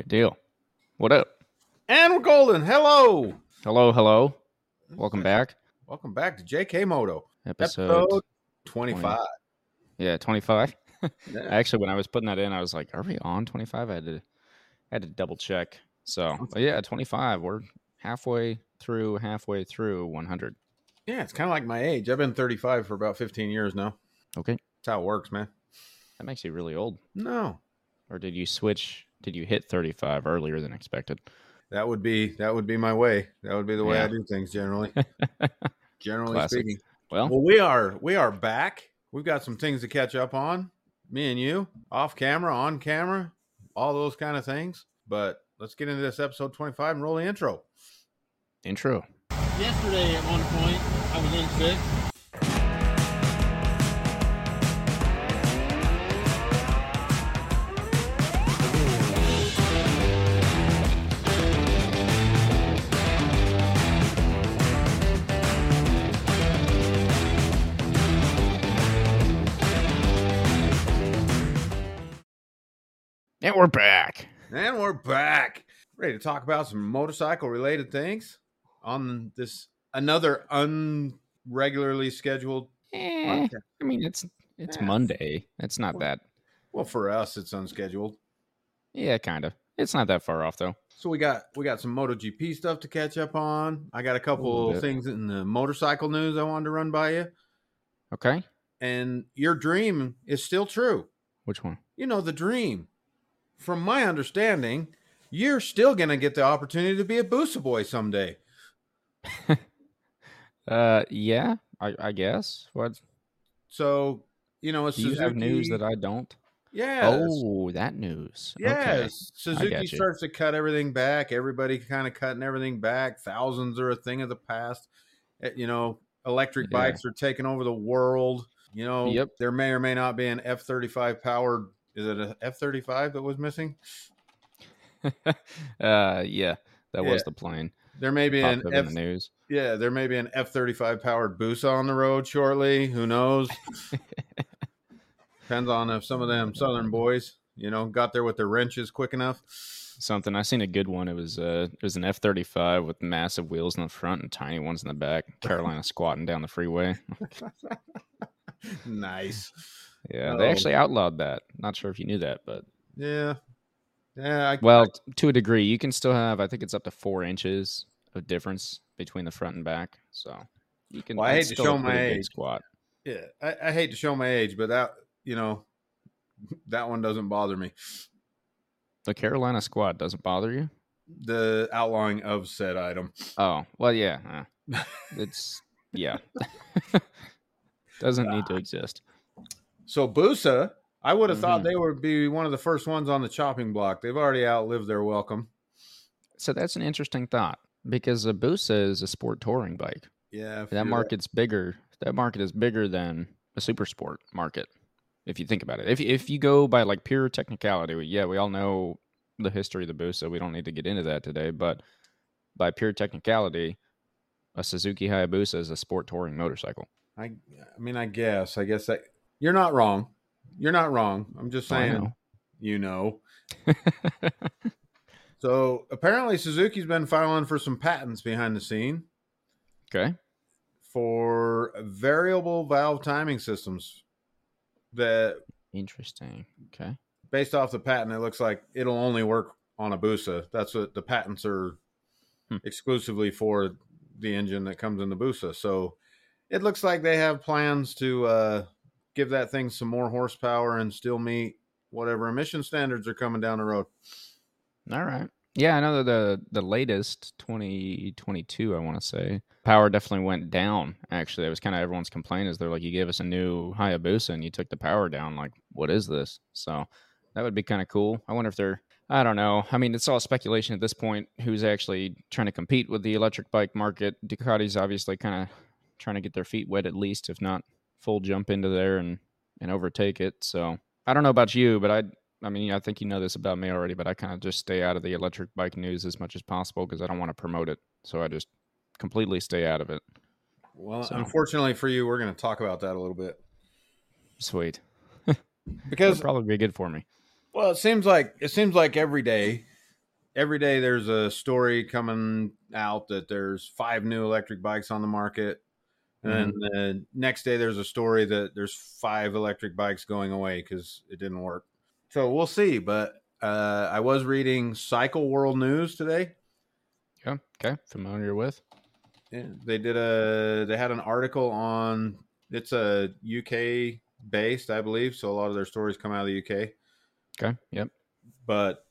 Good deal. What up? And we're golden. Hello. Hello, hello. Welcome back. Welcome back to JK Moto, Episode, episode 25. yeah, 25. Yeah. Actually, when I was putting that in, I was like, are we on 25? I had to I had to double check. So, yeah, 25. We're halfway through, halfway through 100. Yeah, it's kind of like my age. I've been 35 for about 15 years now. Okay. That's how it works, man. That makes you really old. No, Or did you switch? Did you hit 35 earlier than expected? that would be that would be my way. That would be the way I do things generally. generally Classic. speaking. Well, Well, we are we are back. We've got some things to catch up on. Me and you, off camera, on camera, all those kind of things. But let's get into this episode 25 and roll the intro. intro. Yesterday, at one point, I was in sixth. And we're back. And we're back. Ready to talk about some motorcycle related things on this another unregularly scheduled Eh. I mean, it's it's Yeah. Monday. It's not Well- that. Well, for us it's unscheduled. Yeah, kind of. It's not that far off though. So we got we got some MotoGP stuff to catch up on. I got a couple bit. things in the motorcycle news I wanted to run by you. Okay. And your dream is still true. Which one? You know, the dream. From my understanding, you're still gonna get the opportunity to be a Busa boy someday. Uh, yeah, I, I guess. What So, you know, do you have news that I don't? Yes. Oh, that news. Okay. Yes, Suzuki starts to cut everything back. Everybody kind of cutting everything back. Thousands are a thing of the past. Eh, You know, electric Yeah. bikes are taking over the world. You know, Yep. there may or may not be an F thirty five powered. Is it a F thirty five that was missing? uh, yeah, that was the plane. There may be an F- the news. Yeah, there may be an F thirty five powered Busa on the road shortly. Who knows? Depends on if some of them Southern boys, you know, got there with their wrenches quick enough. Something I seen a good one. It was uh, it was an F thirty five with massive wheels in the front and tiny ones in the back. Carolina squatting down the freeway. nice. Yeah, they Oh. actually outlawed that. Not sure if you knew that, but Yeah. Yeah. I, well, t- to a degree, you can still have. I think it's up to four inches of difference between the front and back. So you can. Well, I hate to show my age. Squat. yeah. I, I hate to show my age, but that you know, that one doesn't bother me. The Carolina squat doesn't bother you. The outlawing of said item. Oh well, yeah. uh, it's yeah. Doesn't need to exist. So Busa, I would have thought Mhm. they would be one of the first ones on the chopping block. They've already outlived their welcome. So that's an interesting thought because a Busa is a sport touring bike. Yeah. That market's bigger. That market is bigger than a super sport market. If you think about it, if if you go by like pure technicality, yeah, we all know the history of the Busa. We don't need to get into that today, but by pure technicality, a Suzuki Hayabusa is a sport touring motorcycle. I, I mean, I guess. I guess that you're not wrong. You're not wrong. I'm just saying. know. You know. So apparently Suzuki's been filing for some patents behind the scene. okay. for variable valve timing systems that Interesting. Okay. based off the patent it looks like it'll only work on a busa that's what the patents are Hmm. exclusively for the engine that comes in the busa so it looks like they have plans to uh, give that thing some more horsepower and still meet whatever emission standards are coming down the road All right. Yeah, I know the the latest 2022, I want to say, power definitely went down. Actually, that was kind of everyone's complaint is they're like, you gave us a new Hayabusa and you took the power down. Like, what is this? So that would be kind of cool. I wonder if they're, I don't know. I mean, it's all speculation at this point. Who's actually trying to compete with the electric bike market? Ducati's obviously kind of trying to get their feet wet at least, if not full jump into there and and overtake it. So I don't know about you, but I I mean, I think you know this about me already, but I kind of just stay out of the electric bike news as much as possible because I don't want to promote it. So I just completely stay out of it. well So- unfortunately for you we're going to talk about that a little bit Sweet. because That'd probably be good for me. Well, it seems like it seems like every day every day there's a story coming out that there's five new electric bikes on the market. And then the next day there's a story that there's five electric bikes going away because it didn't work. So we'll see. But uh, I was reading Cycle World News today. Yeah. Okay. Familiar with? Yeah, they did a they had an article on it's a UK based, I believe. So a lot of their stories come out of the UK. Okay. Yep. But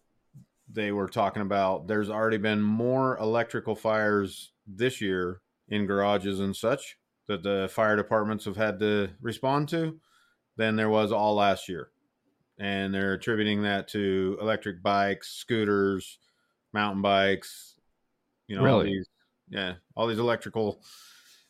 they were talking about there's already been more electrical fires this year in garages and such that the fire departments have had to respond to than there was all last year. And they're attributing that to electric bikes, scooters, mountain bikes, you know, all Really? these yeah, all these electrical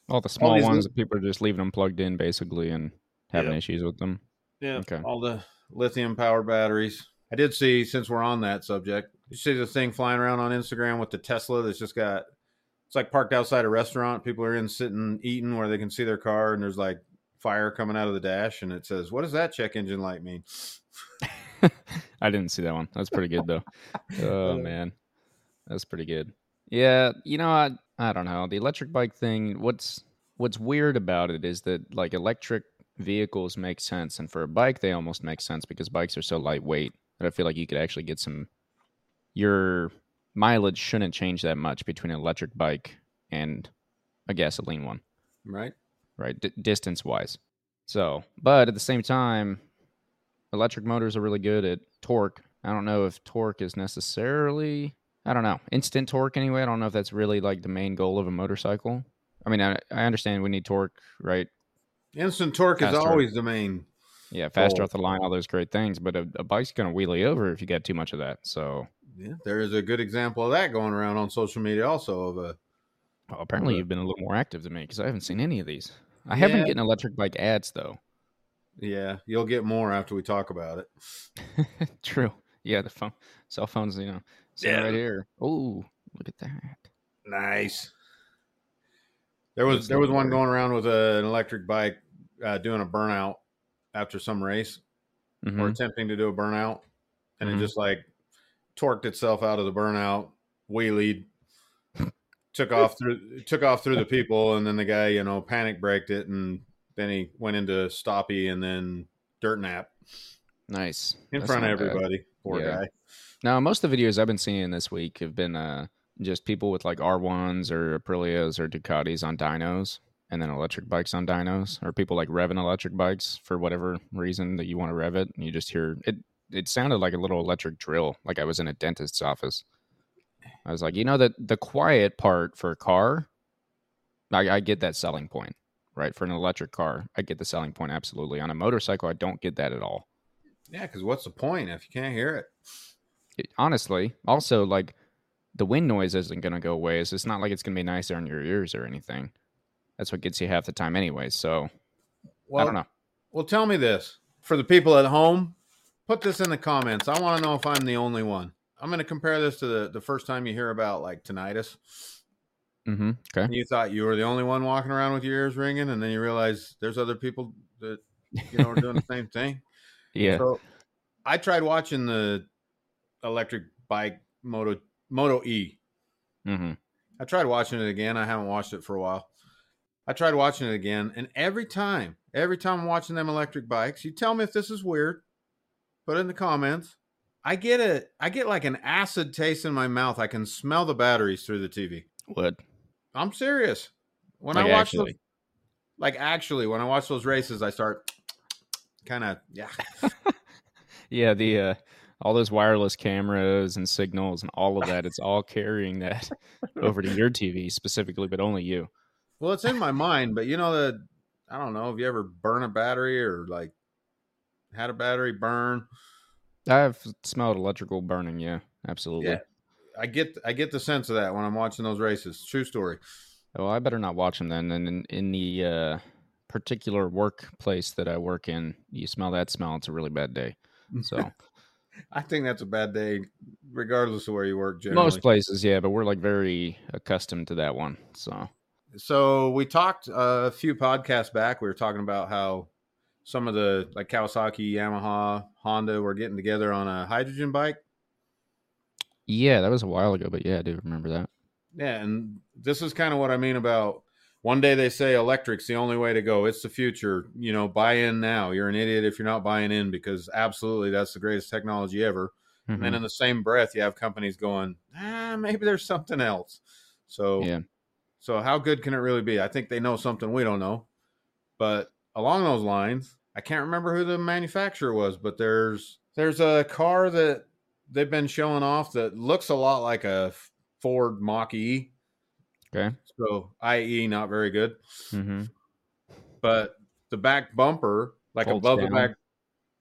All the small these ones li- that people are just leaving them plugged in basically and having Yeah. issues with them. Yeah. Okay. All the lithium powered batteries. I did see, since we're on that subject, you see the thing flying around on Instagram with the Tesla that's just got, it's like parked outside a restaurant. People are in sitting, eating where they can see their car, and there's like fire coming out of the dash, and it says, What does that check engine light mean? I didn't see that one. That's pretty good though. oh uh, man, that's pretty good. Yeah, you know, I I don't know the electric bike thing. What's what's weird about it is that like electric vehicles make sense, and for a bike they almost make sense because bikes are so lightweight that I feel like you could actually get some. Your mileage shouldn't change that much between an electric bike and a gasoline one. Right? right? D- distance wise. So, but at the same time, electric motors are really good at torque. I don't know if torque is necessarily, I don't know, instant torque anyway. I don't know if that's really like the main goal of a motorcycle. I mean, I, I understand we need torque, right? Instant torque is always the main. Yeah, faster Goal. off the line, all those great things. But a, a bike's going to wheelie over if you get too much of that. So, Yeah, there is a good example of that going around on social media, also of a well, apparently you've been a little more active than me because I haven't seen any of these. I have been Yeah. getting electric bike ads though. yeah. You'll get more after we talk about it. True. Yeah, the phone, cell phones, you know, Yeah. right here. Oh, look at that. Nice. There was there was one going around with a, an electric bike uh, doing a burnout after some race Mhm. or attempting to do a burnout, and Mhm. it just like torqued itself out of the burnout, wheelied, took off through took off through the people, and then the guy you know panic braked it, and then he went into stoppy and then dirt nap Nice. in That's front of not bad. everybody. Poor Yeah. guy. Now, most of the videos I've been seeing this week have been uh, just people with like R1s or Aprilias or Ducatis on dynos and then electric bikes on dynos or people like revving electric bikes for whatever reason that you want to rev it. And you just hear it. It sounded like a little electric drill, like I was in a dentist's office. I was like, you know, that the quiet part for a car, I, I get that selling point, right? For an electric car, I get the selling point absolutely. On a motorcycle, I don't get that at all. Yeah, because what's the point if you can't hear it? it- honestly, also like the wind noise isn't going to go away. It's not like it's going to be nicer on your ears or anything. That's what gets you half the time anyway. So Well, I don't know. Well, tell me this for the people at home. Put this in the comments. I want to know if I'm the only one. I'm going to compare this to the, the first time you hear about like tinnitus. Mm-hmm. Okay. And you thought you were the only one walking around with your ears ringing, and then you realize there's other people that you know are doing the same thing. Yeah. So I tried watching the electric bike Moto Moto E. Mm-hmm. I tried watching it again. I haven't watched it for a while. I tried watching it again, and every time, every time I'm watching them electric bikes, you tell me if this is weird. Put it in the comments. I get it. I get like an acid taste in my mouth. I can smell the batteries through the TV. What? I'm serious. When Like I watch actually? those, like actually, when I watch those races, I start kind of yeah. yeah the uh, all those wireless cameras and signals and all of that. It's all carrying that over to your TV specifically, but only you. Well, it's in my mind, but you know the I don't know. Have you ever burn a battery or like had a battery burn? I've smelled electrical burning. Yeah, absolutely. Yeah. I get I get the sense of that when I'm watching those races. True story. Oh, I better not watch them then. And in, in the uh, particular workplace that I work in, you smell that smell. It's a really bad day. So I think that's a bad day, regardless of where you work. Generally. most places, yeah, but we're like very accustomed to that one. So So we talked uh, a few podcasts back. We were talking about how some of the like Kawasaki, Yamaha, Honda were getting together on a hydrogen bike. Yeah, that was a while ago, but yeah, I do remember that. Yeah, and this is kind of what I mean about one day they say electric's the only way to go. It's the future. You know, buy in now. You're an idiot if you're not buying in because absolutely that's the greatest technology ever. And then Mhm. in the same breath, you have companies going, ah, maybe there's something else. So Yeah. So how good can it really be? I think they know something we don't know. But along those lines, I can't remember who the manufacturer was, but there's there's a car that they've been showing off that looks a lot like a Ford Mach E. Okay. So IE not very good, hmm but the back bumper, like Folds above down. the back,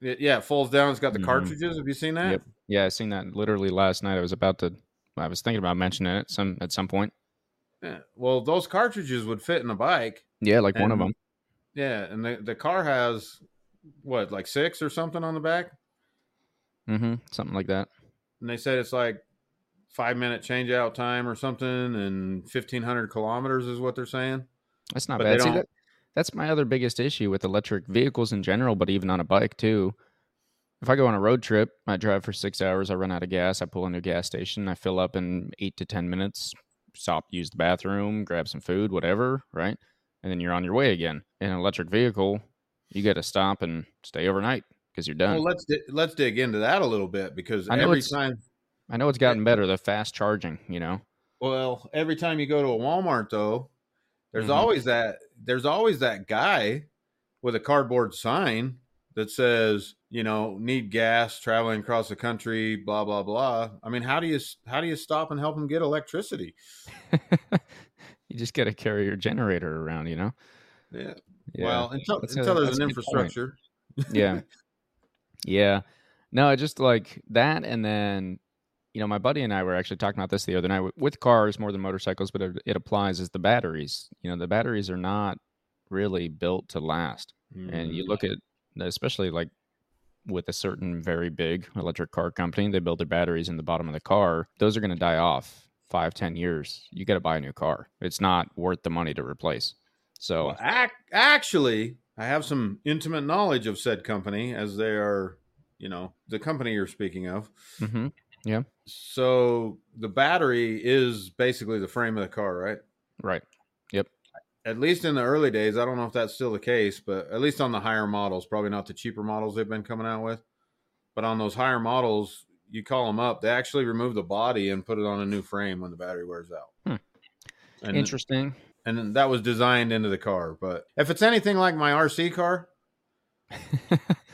it- yeah, it folds down. It's got the Mhm. cartridges. Have you seen that? Yep. Yeah, I seen that literally last night. I was about to. I was thinking about mentioning it some at some point. Yeah. Well, those cartridges would fit in a bike. Yeah, like one of them. Yeah, and the the car has what like six or something on the back. hmm Something like that. and they said it's like five minute change out time or something and 1500 kilometers is what they're saying That's not But bad. See, that, that's my other biggest issue with electric vehicles in general, but even on a bike too. If I go on a road trip, I drive for six hours, I run out of gas, I pull into a gas station, I fill up in eight to 10 minutes, stop, use the bathroom, grab some food, whatever, right? And then you're on your way again. In an electric vehicle, you got to stop and stay overnight because you're done. well let's di- let's dig into that a little bit because every time I know it's gotten better, the fast charging, you know? well every time you go to a walmart though there's Mhm. always that there's always that guy with a cardboard sign that says you know need gas traveling across the country blah blah blah i mean how do you how do you stop and help them get electricity you just got to carry your generator around, you know? yeah, Yeah. well until That's a- until there's an a good point. infrastructure. Yeah. Yeah. No just like that and then you know my buddy and i were actually talking about this the other night with, cars more than motorcycles but it, it applies as the batteries. You know the batteries are not really built to last. And you mm. look at especially like with a certain very big electric car company they build their batteries in the bottom of the car those are going to die off five ten years you got to buy a new car it's not worth the money to replace so Well, ac- actually, I have some intimate knowledge of said company as they are, you know, the company you're speaking of. mhm. So the battery is basically the frame of the car, right? right Yep. At least in the early days, I don't know if that's still the case, but at least on the higher models, probably not the cheaper models they've been coming out with. But on those higher models, you call them up, they actually remove the body and put it on a new frame when the battery wears out. Hmm. And interesting and that was designed into the car. But if it's anything like my RC car,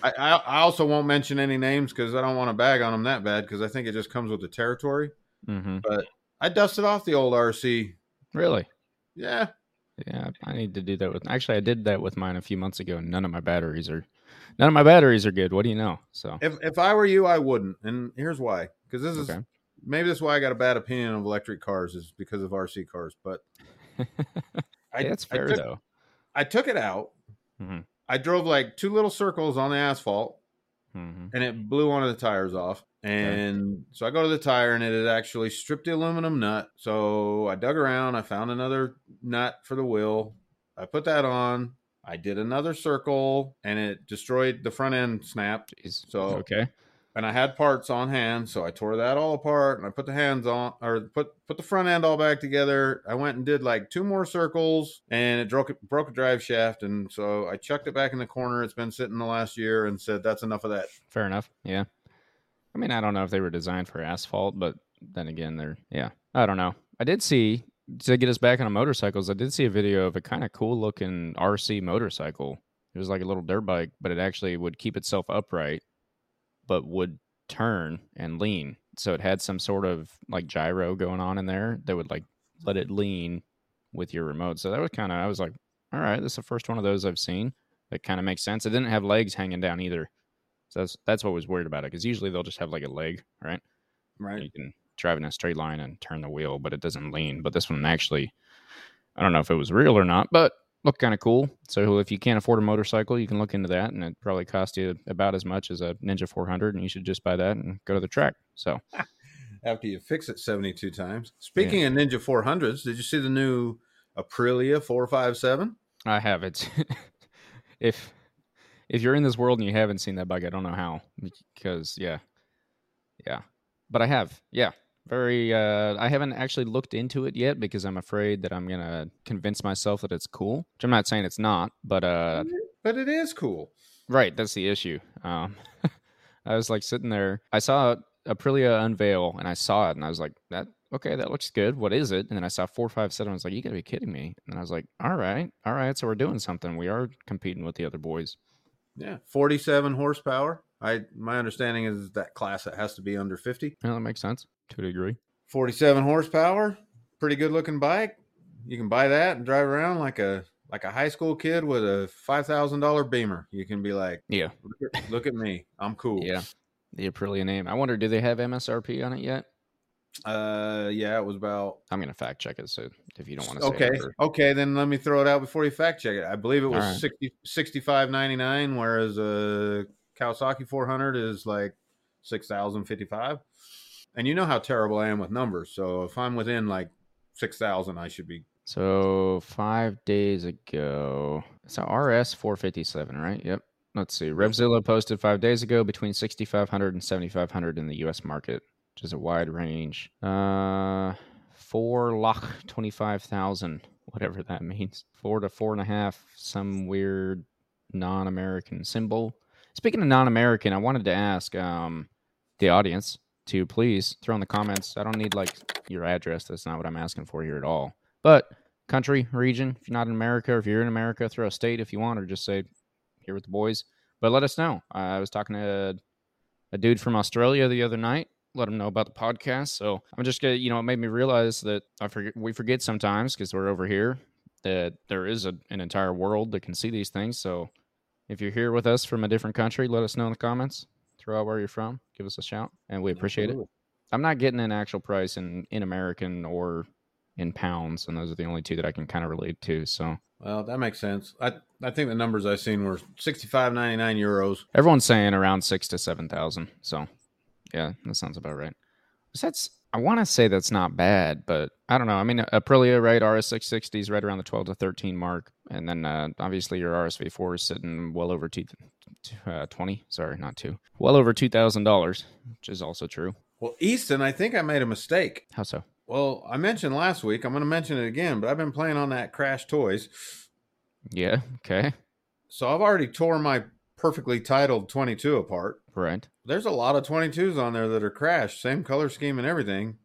I, I, also won't mention any names because I don't want to bag on them that bad because I think it just comes with the territory. hmm But I dusted off the old RC. really Yeah, Yeah, I need to do that with. Actually, I did that with mine a few months ago. and None of my batteries are, none of my batteries are good. What do you know? So if if I were you, I wouldn't. And here's why: because this is okay, maybe this is why I got a bad opinion of electric cars is because of RC cars. But I, Yeah, that's I fair took, though. I took it out. Mhm. I drove like two little circles on the asphalt, hmm and it blew one of the tires off. And so I go to the tire, and it had actually stripped the aluminum nut. So I dug around, I found another nut for the wheel. I put that on. I did another circle, and it destroyed the front end snap. Jeez. So- okay, And I had parts on hand, so I tore that all apart, and I put the hands on, or put put the front end all back together. I went and did like two more circles, and it broke broke a drive shaft, and so I chucked it back in the corner. It's been sitting the last year, and said that's enough of that. fair enough. Yeah, I mean, I don't know if they were designed for asphalt, but then again, they're yeah. I don't know. I did see to get us back on motorcycles. I did see a video of a kind of cool looking RC motorcycle. It was like a little dirt bike, but it actually would keep itself upright, but would turn and lean. So it had some sort of like gyro going on in there that would like let it lean with your remote. So that was kind of I was like, all right, this is the first one of those I've seen. That kind of makes sense. It didn't have legs hanging down either. So that's that's what was weird about it because usually they'll just have like a leg, right? Right. You can drive in a straight line and turn the wheel, but it doesn't lean. But this one actually, I don't know if it was real or not, but looked kind of cool. So if you can't afford a motorcycle, you can look into that, and it probably cost you about as much as a Ninja 400, and you should just buy that and go to the track. So After you fix it seventy two times. Speaking of Ninja four hundreds, did you see the new Aprilia four five seven? I have it. if if you're in this world and you haven't seen that bike, I don't know how because yeah, yeah, but I have. Yeah, Very. Uh, I haven't actually looked into it yet because I'm afraid that I'm gonna convince myself that it's cool. Which I'm not saying it's not, but uh, But it is cool. right. That's the issue. Um, I was like sitting there. I saw Aprilia unveil, and I saw it, and I was like, "That okay? That looks good. What is it?" And then I saw four five seven. I was like, "You gotta be kidding me!" And I was like, "All right, all right. So we're doing something. We are competing with the other boys." Yeah, forty-seven horsepower. I my understanding is that class that has to be under fifty. Yeah, that makes sense to a degree. Forty-seven horsepower. Pretty good looking bike. You can buy that and drive around like a like a high school kid with a five thousand dollar Beamer. You can be like, Yeah, look at, look at me, I'm cool. yeah. The Aprilia name. I wonder, do they have MSRP on it yet? Uh, yeah, it was about I'm gonna fact check it. So if you don't want to, okay. say it or- Okay, then let me throw it out before you fact check it. I believe it was All right. 60 65.99 whereas a Kawasaki 400 is like 6055. And you know how terrible I am with numbers, so if I'm within like 6000 I should be So five days ago, so RS 457, right? Yep. Let's see. Revzilla posted five days ago between 6,500 and 7,500 in the U.S. market, which is a wide range. Uh, four lakh 25,000, whatever that means. Four to four and a half, some weird non-American symbol. Speaking of non-American, I wanted to ask um, the audience to please throw in the comments. I don't need like your address. That's not what I'm asking for here at all. But country, region, if you're not in America, or if you're in America, throw a state if you want, or just say here with the boys. But let us know. I was talking to a, a dude from Australia the other night. Let him know about the podcast. So I'm just gonna, you know, it made me realize that I forget we forget sometimes because we're over here that there is a, an entire world that can see these things. So if you're here with us from a different country, let us know in the comments. Throw out where you're from. Give us a shout, and we appreciate it. I'm not getting an actual price in in American or in pounds, and those are the only two that I can kind of relate to. So Well, that makes sense. I I think the numbers I've seen were 65.99 euros. everyone's saying around six to seven thousand. So yeah, that sounds about right. That's I want to say that's not bad, but I don't know. I mean, Aprilia, right? RS660 is right around the 12 to 13 mark, and then uh, obviously your RSV4 is sitting well over two, uh, 20. Sorry, not two. Well over two thousand dollars, which is also true. Well, Easton, I think I made a mistake. How so? Well, I mentioned last week. I'm going to mention it again, but I've been playing on that Crash Toys. Yeah. Okay. So I've already tore my perfectly titled 22 apart. Right. There's a lot of 22s on there that are crashed, same color scheme and everything.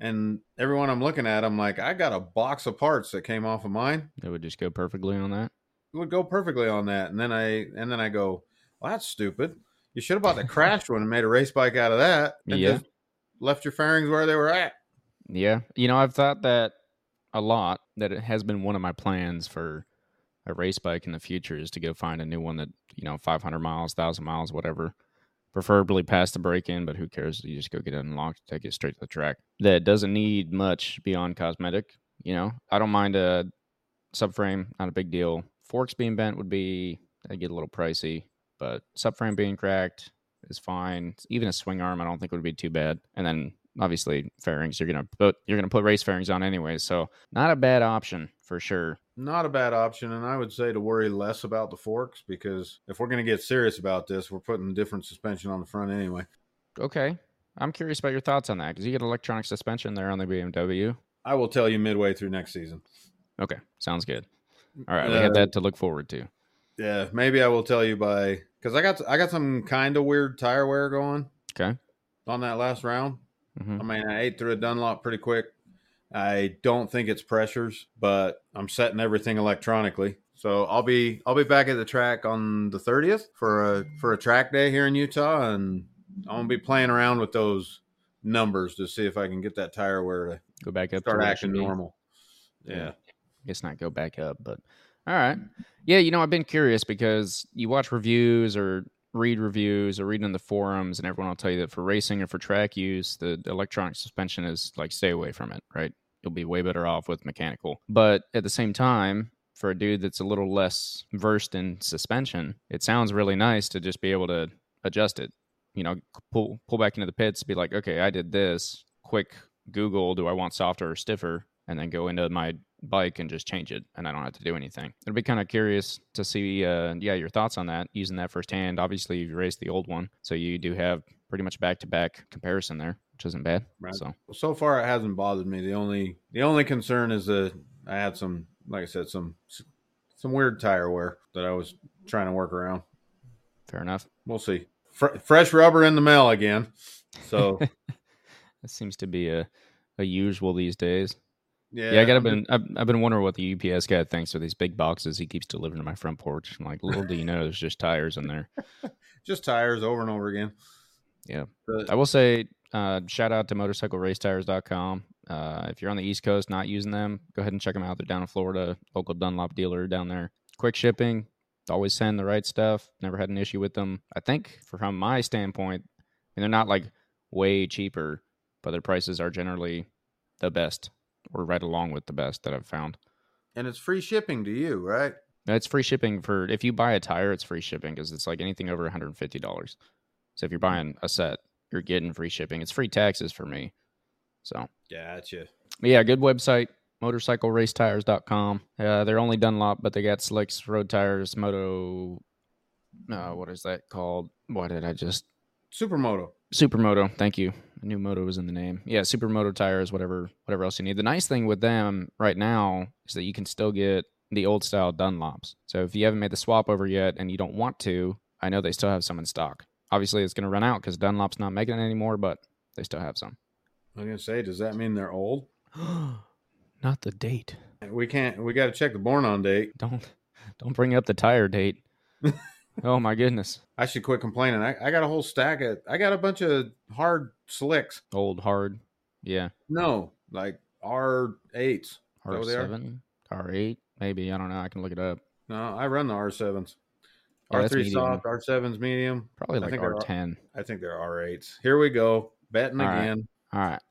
And everyone I'm looking at, I'm like, I got a box of parts that came off of mine. It would just go perfectly on that. It would go perfectly on that. And then I and then I go, well, that's stupid. You should have bought the crashed one and made a race bike out of that. And Yeah. just left your fairings where they were at. Yeah. You know, I've thought that a lot, that it has been one of my plans for a race bike in the future is to go find a new one that, you know, 500 miles, 1,000 miles, whatever. Preferably past the break in, but who cares? You just go get it unlocked, take it straight to the track. That doesn't need much beyond cosmetic. You know, I don't mind a subframe, not a big deal. Forks being bent would be, that'd get a little pricey, but subframe being cracked is fine. Even a swing arm, I don't think would be too bad. And then obviously fairings, you're gonna put you're gonna put race fairings on anyway, so not a bad option for sure. Not a bad option. And I would say to worry less about the forks because if we're going to get serious about this, we're putting different suspension on the front anyway. Okay, I'm curious about your thoughts on that because you get electronic suspension there on the BMW. I will tell you midway through next season. Okay, sounds good. All right, we Uh, have that to look forward to. Yeah, maybe I will tell you by because I got I got some kind of weird tire wear going Okay. on that last round. Hmm I mean, I ate through a Dunlop pretty quick. I don't think it's pressures, but I'm setting everything electronically. So I'll be I'll be back at the track on the 30th for a for a track day here in Utah, and I'm gonna be playing around with those numbers to see if I can get that tire wear to Go back up. to start acting normal. Yeah. guess not go back up, but all right. Yeah, you know, I've been curious because you watch reviews or read reviews or read in the forums, and everyone will tell you that for racing or for track use, the electronic suspension is like stay away from it, right? You'll be way better off with mechanical. But at the same time, for a dude that's a little less versed in suspension, it sounds really nice to just be able to adjust it. You know, pull pull back into the pits, be like, okay, I did this. Quick Google, do I want softer or stiffer? And then go into my bike and just change it, and I don't have to do anything. It'd be kind of curious to see, uh, yeah, your thoughts on that. Using that firsthand. Obviously, you raced the old one, so you do have pretty much back to back comparison there. which isn't bad. Right. So so far it hasn't bothered me. The only the only concern is that I had some, like I said, some some weird tire wear that I was trying to work around. fair enough. We'll see. Fre- fresh rubber in the mail again. So That seems to be a, a usual these days. Yeah, Yeah, I gotta been I've, I've been wondering what the UPS guy thinks of these big boxes he keeps delivering to my front porch. I'm like, little do you know, there's just tires in there. just tires over and over again. Yeah. But I will say, uh, shout out to motorcycleracetires.com. Uh, if you're on the East Coast not using them, go ahead and check them out. They're down in Florida, local Dunlop dealer down there. Quick shipping, always send the right stuff. Never had an issue with them. I think from my standpoint, and they're not like way cheaper, but their prices are generally the best or right along with the best that I've found. and it's free shipping to you, right? It's free shipping for if you buy a tire, it's free shipping because it's like anything over $150. So if you're buying a set, you're getting free shipping. It's free taxes for me. So, Gotcha. yeah, good website, motorcycleracetires.com. Uh, they're only Dunlop, but they got slicks, road tires, moto. Uh, what is that called? What did I just? Supermoto. Supermoto. Thank you. I knew moto was in the name. Yeah, Supermoto tires, whatever, whatever else you need. The nice thing with them right now is that you can still get the old style Dunlops. So if you haven't made the swap over yet and you don't want to, I know they still have some in stock. Obviously, it's going to run out because Dunlop's not making it anymore, but they still have some. I was gonna say, does that mean they're old? not the date. We can't. We got to check the born on date. Don't don't bring up the tire date. oh my goodness. I should quit complaining. I, I got a whole stack of. I got a bunch of hard slicks. Old hard. Yeah. No, like R eights. R what they are? seven. R eight. Maybe. I don't know. I can look it up. No, I run the R sevens. Yeah, R that's three soft, R sevens medium. Probably I like R ten. I think they're R eights. Here we go. Betting All right. again. All right.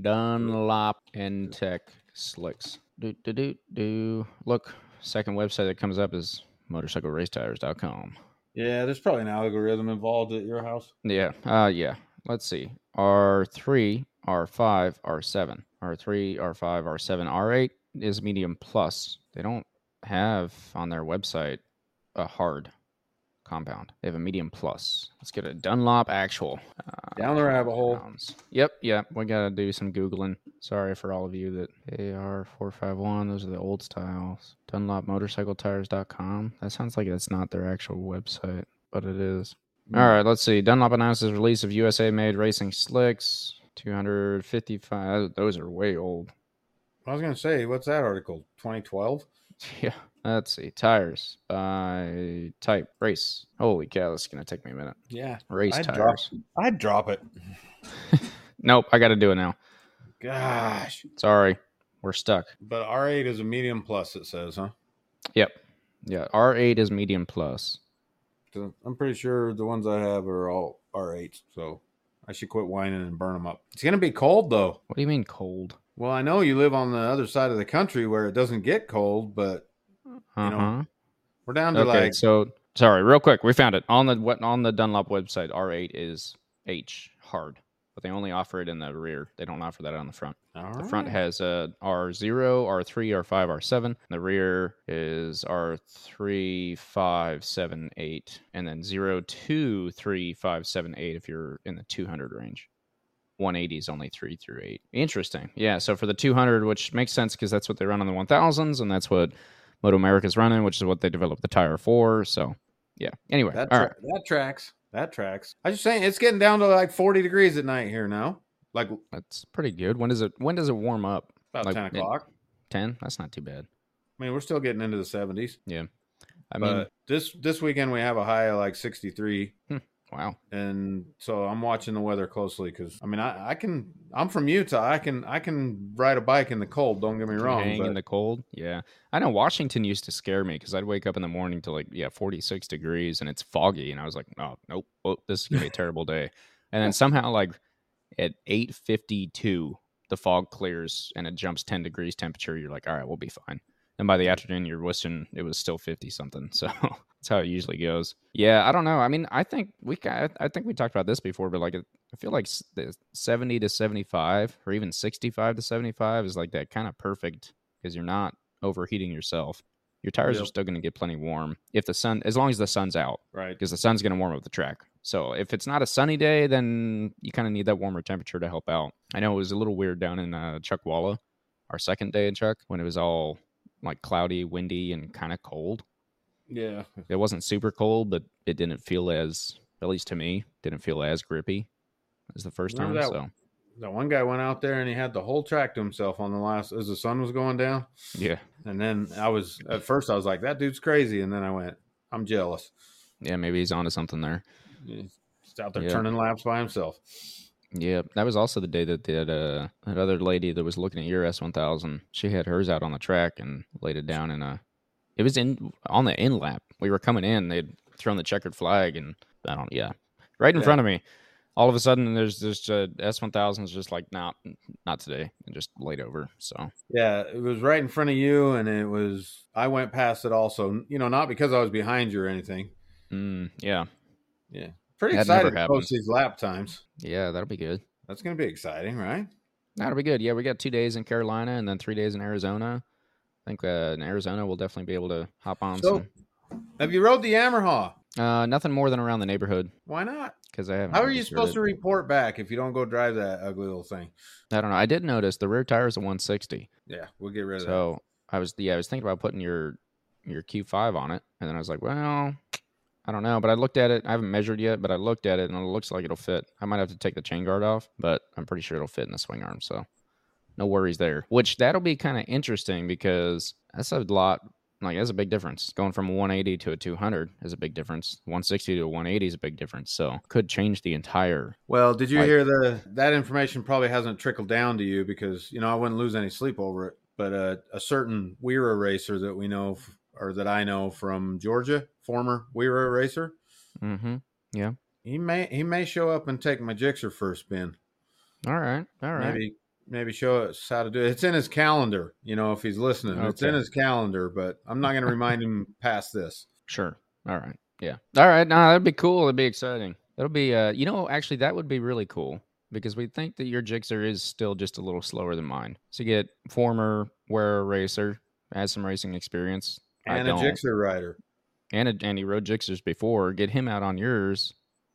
Dunlop and Tech Slicks. Do do do do. Look, second website that comes up is motorcycleracetires.com. Yeah, there's probably an algorithm involved at your house. Yeah. Uh yeah. Let's see. R3, R5, R7. R3, R5, R7, R8 is medium plus. They don't have on their website a hard compound. They have a medium plus. Let's get a Dunlop actual. Uh, Down the rabbit hole. compounds. Yep, yep. We gotta do some googling. Sorry for all of you that AR four five one. Those are the old styles. DunlopMotorcycleTires.com. That sounds like that's not their actual website, but it is. Hmm. All right, let's see. Dunlop announces release of USA made racing slicks. 255. Those are way old. I was gonna say, what's that article? 2012. Yeah. Let's see. Tires by type race. Holy cow, this is to take me a minute. Yeah, Race I'd tires. drop- I'd drop it. Nope, I got to do it now. Gosh, Sorry. We're stuck. but R8 is a medium plus. It says, huh? Yep. Yeah. R8 is medium plus. So I'm pretty sure the ones I have are all R8s. So I should quit whining and burn them up. It's gonna be cold though. What do you mean cold? Well, I know you live on the other side of the country where it doesn't get cold, but Uh know, we're down to Okay. like so sorry, real quick, we found it on the what on the Dunlop website. R8 is H hard, but they only offer it in the rear. They don't offer that on the front. all The front has a R0, R3, R5, R7. The rear is R3, 5, 7, 8, and then 0, 2, 3, 5, 7, 8 if you're in the 200 range. 180 is only 3 through 8. Interesting. Yeah, so for the 200, which makes sense because that's what they run on the 1000s, and that's what Moto America's running, which is what they developed the tire for. So, yeah. Anyway, that tra- right. that tracks. That tracks. I was just saying it's getting down to like 40 degrees at night here now. Like That's pretty good. When does it when does it warm up? about Like, 10 o'clock. 10? That's not too bad. I mean, we're still getting into the 70s. Yeah. I mean, this this weekend we have a high of like 63 hmm. Wow. and so i'm watching the weather closely because i mean I, I can i'm from utah i can i can ride a bike in the cold don't get me wrong hang but in the cold. Yeah, I know Washington used to scare me because I'd wake up in the morning to like yeah forty six degrees and it's foggy, and I was like, oh nope, oh, this is gonna be a terrible day. And then somehow like at eight fifty two, the fog clears and it jumps ten degrees temperature. You're like, all right, we'll be fine. And by the afternoon, you're wishing it was still fifty something. So that's how it usually goes. Yeah, I don't know. I mean, I think we I think we talked about this before, but like I feel like seventy to seventy five or even sixty five to seventy five is like that kind of perfect because you're not overheating yourself. Your tires are still going to get plenty warm if the sun, as long as the sun's out, right because the sun's going to warm up the track. So if it's not a sunny day, then you kind of need that warmer temperature to help out. I know it was a little weird down in uh, Chuckwalla, our second day in Chuck, when it was all like cloudy, windy, and kind of cold. Yeah. It wasn't super cold, but it didn't feel as, at least to me, didn't feel as grippy as the first time. That- So That one guy went out there and he had the whole track to himself on the last as the sun was going down. yeah, And then I was at first I was like, that dude's crazy. And then I went, I'm jealous. yeah, maybe he's onto something there. He's out there Yeah. turning laps by himself. Yeah, that was also the day that that uh, that other lady that was looking at your S one thousand, she had hers out on the track and laid it down in a. It was in on the in lap. We were coming in. They'd thrown the checkered flag, and I don't. Yeah, right in Yeah. front of me. All of a sudden, there's this uh, S one thousand is just like not not today, and just laid over. So Yeah, it was right in front of you, and it was. I went past it also. You know, not because I was behind you or anything. mm, yeah, yeah, Pretty That excited to post these lap times. yeah, that'll be good. That's going to be exciting, right? That'll be good. Yeah, we got two days in Carolina and then three days in Arizona. I think uh, in Arizona we'll definitely be able to hop on So- some. Have you rode the Yamaha? Uh, nothing more than around the neighborhood. Why not? because I haven't. How are you supposed it. to report back if you don't go drive that ugly little thing? I don't know. I did notice the rear tire is a 160. Yeah, we'll get rid of that. So I was yeah, I was thinking about putting your your Q5 on it, and then I was like, well, I don't know. But I looked at it. I haven't measured yet, but I looked at it, and it looks like it'll fit. I might have to take the chain guard off, but I'm pretty sure it'll fit in the swing arm. So no worries there. Which that'll be kind of interesting because that's a lot. Like that's a big difference. Going from a 180 to a 200 is a big difference. 160 to a 180 is a big difference. So could change the entire. Well, did you Like- hear the that information probably hasn't trickled down to you because you know I wouldn't lose any sleep over it. But uh, a certain WERA racer that we know or that I know from Georgia, former WERA racer, Mm-hmm. Yeah. He may he may show up and take my Gixxer for a spin. All right. All right. Maybe maybe show us how to do it. It's in his calendar, you know, if he's listening. It's in his calendar, but I'm not going to remind him past this. Sure. All right. Yeah. All right. No, that'd be cool. It'd be exciting. That'll be, uh, you know, actually, that would be really cool because we think that your Gixxer is still just a little slower than mine. So you get former WERA racer, has some racing experience, And a don't. Gixxer rider. And a, and he rode Gixxers before. Get him out on yours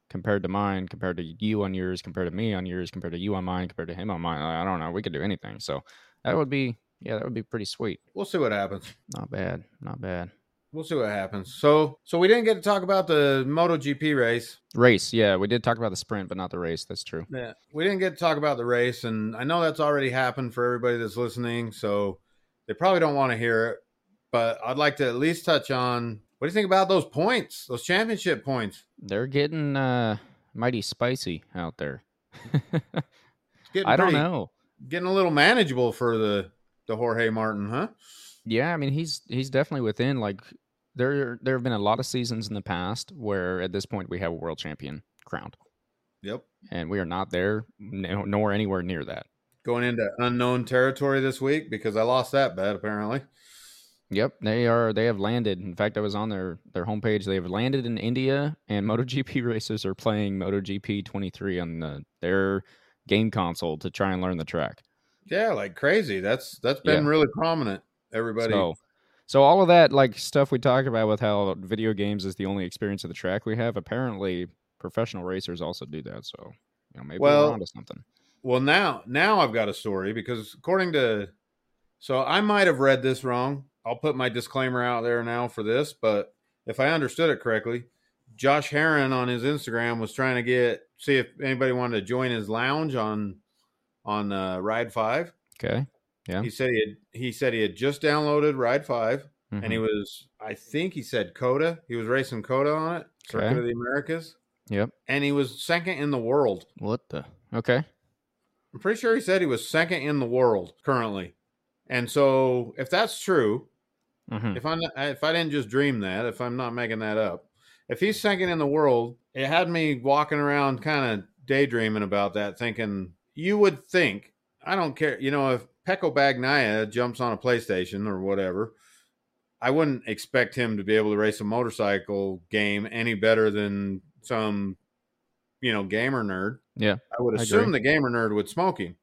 compared to mine, compared to you on yours, compared to me on yours, compared to you on mine, compared to him on mine. I don't know. We could do anything. So that would be, yeah, that would be pretty sweet. We'll see what happens. Not bad. Not bad. We'll see what happens. So, so we didn't get to talk about the MotoGP race. Race. Yeah. We did talk about the sprint, but not the race. That's true. Yeah, we didn't get to talk about the race, and I know that's already happened for everybody that's listening, so they probably don't want to hear it. But I'd like to at least touch on what do you think about those points, those championship points? They're getting uh mighty spicy out there. I don't pretty- know. getting a little manageable for the the Jorge Martin, huh? Yeah, I mean he's he's definitely within like there there have been a lot of seasons in the past where at this point we have a world champion crowned Yep. and we are not there no, nor anywhere near that. Going into unknown territory this week because I lost that bet apparently. Yep, they are they have landed. In fact, I was on their their homepage. They have landed in India and MotoGP racers are playing MotoGP 23 on the, their game console to try and learn the track. Yeah, like crazy. That's that's been Yeah. really prominent. Everybody. So, so all of that like stuff we talk about with how video games is the only experience of the track we have. Apparently, professional racers also do that. So, you know, maybe Well- we're onto something. Well, now now I've got a story because according to so I might have read this wrong. I'll put my disclaimer out there now for this, but if I understood it correctly, Josh Herrin on his Instagram was trying to get see if anybody wanted to join his lounge on on uh, Ride 5. Okay. Yeah. He said he had he said he had just downloaded Ride 5 and he Mhm. was I think he said COTA. He was racing COTA on it, Circuit Okay. of the Americas, Yep. and he was second in the world. What the? Okay. I'm pretty sure he said he was second in the world currently. And so, if that's true, hmm if I'm if I didn't just dream that, if I'm not making that up, if he's second in the world, it had me walking around kind of daydreaming about that, thinking you would think I don't care, you know, if Pecco Bagnaia jumps on a PlayStation or whatever, I wouldn't expect him to be able to race a motorcycle game any better than some, you know, gamer nerd. Yeah, I would assume agree. the gamer nerd would smoke him.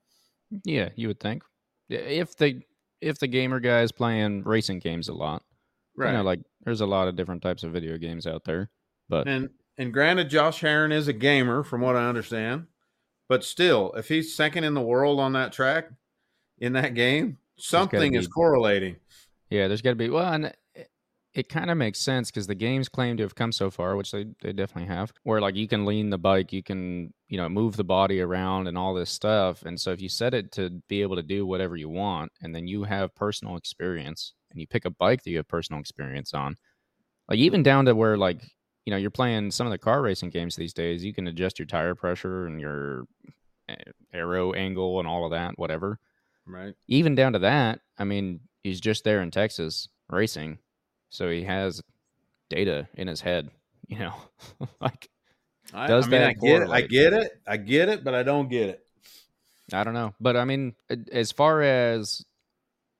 Yeah, you would think. Yeah, If the if the gamer guy is playing racing games a lot, Right. you know, like there's a lot of different types of video games out there. But and and granted, Josh Herrin is a gamer, from what I understand, but still, if he's second in the world on that track in that game, something is be- correlating. Yeah, there's got to be well, and it, kind of makes sense because the games claim to have come so far, which they they definitely have, where like you can lean the bike, you can you know move the body around and all this stuff, and so if you set it to be able to do whatever you want, and then you have personal experience, and you pick a bike that you have personal experience on, like even down to where like you know you're playing some of the car racing games these days, you can adjust your tire pressure and your aero angle and all of that, whatever Right. even down to that, I mean, he's just there in Texas racing, so he has data in his head. You know, like I, Does I mean, that I get it. I get it. I get it, but I don't get it. I don't know, but I mean, as far as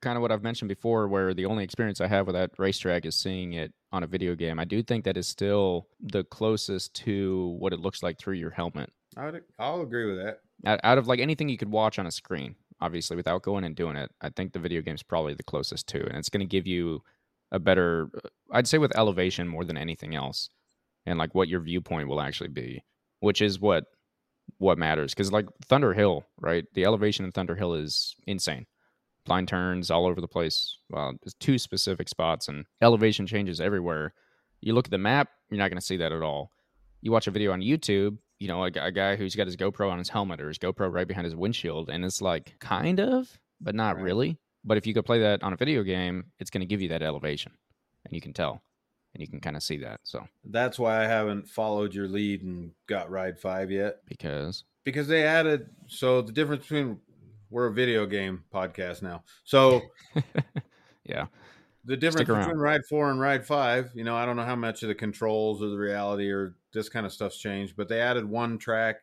kind of what I've mentioned before, where the only experience I have with that racetrack is seeing it on a video game, I do think that is still the closest to what it looks like through your helmet. I would, I'll agree with that. Out, out of like anything you could watch on a screen, obviously, without going and doing it, I think the video game's probably the closest to, and it's going to give you a better, I'd say, with elevation more than anything else, and like what your viewpoint will actually be, which is what what matters. Because like Thunder Hill, right? The elevation in Thunder Hill is insane. Blind turns all over the place. Well, there's two specific spots, and elevation changes everywhere. You look at the map, you're not going to see that at all. You watch a video on YouTube, you know, a, a guy who's got his GoPro on his helmet or his GoPro right behind his windshield, and it's like kind of, but not Right. really. But if you could play that on a video game, it's going to give you that elevation, and you can tell, and you can kind of see that. So That's why I haven't followed your lead and got Ride Five yet because because they added. So the difference between we're a video game podcast now. So yeah, the difference between Ride Four and Ride Five, you know, I don't know how much of the controls or the reality or this kind of stuff's changed, but they added one track.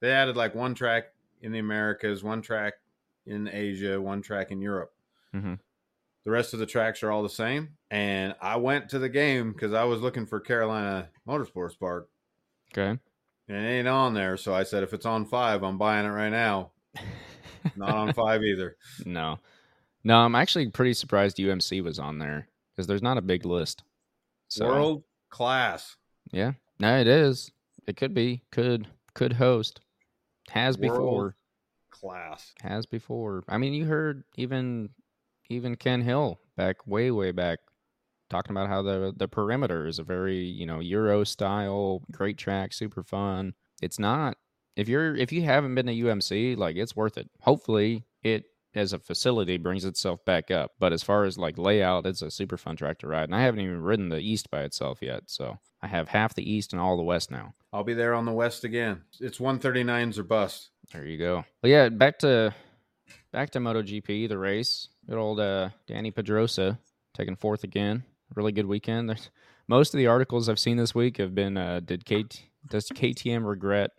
They added like one track in the Americas, one track in Asia, one track in Europe. Mhm. The rest of the tracks are all the same. And I went to the game because I was looking for Carolina Motorsports Park, okay. and it ain't on there. So I said, if it's on five, I'm buying it right now. Not on five either. no, no, I'm actually pretty surprised UMC was on there because there's not a big list. So World class. yeah, no, it is. It could be, could, could host, has World before. Class. has before. I mean, you heard even even Ken Hill back way way back talking about how the the perimeter is a very you know Euro style great track, super fun. It's not if you're if you haven't been to UMC, like it's worth it. Hopefully, it as a facility brings itself back up. But as far as like layout, it's a super fun track to ride. And I haven't even ridden the East by itself yet, so I have half the East and all the West now. I'll be there on the West again. It's 139s or bust. There you go. Well, yeah, back to back to MotoGP, the race. Good old uh, Dani Pedrosa taking fourth again. Really good weekend. There's, most of the articles I've seen this week have been uh, did KT, does KTM regret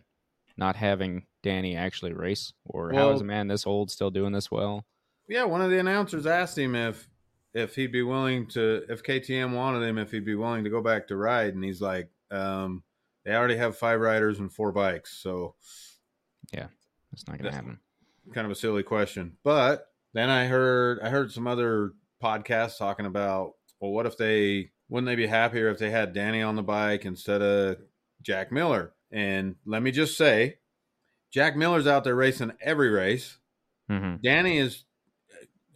not having Dani actually race, or how is a man this old still doing this well? Yeah, one of the announcers asked him if if he'd be willing to if KTM wanted him if he'd be willing to go back to ride, and he's like, um, they already have five riders and four bikes, so yeah, It's not gonna happen. Kind of a silly question. But then I heard I heard some other podcasts talking about well, what if they wouldn't they be happier if they had Dani on the bike instead of Jack Miller? And let me just say, Jack Miller's out there racing every race. hmm Dani is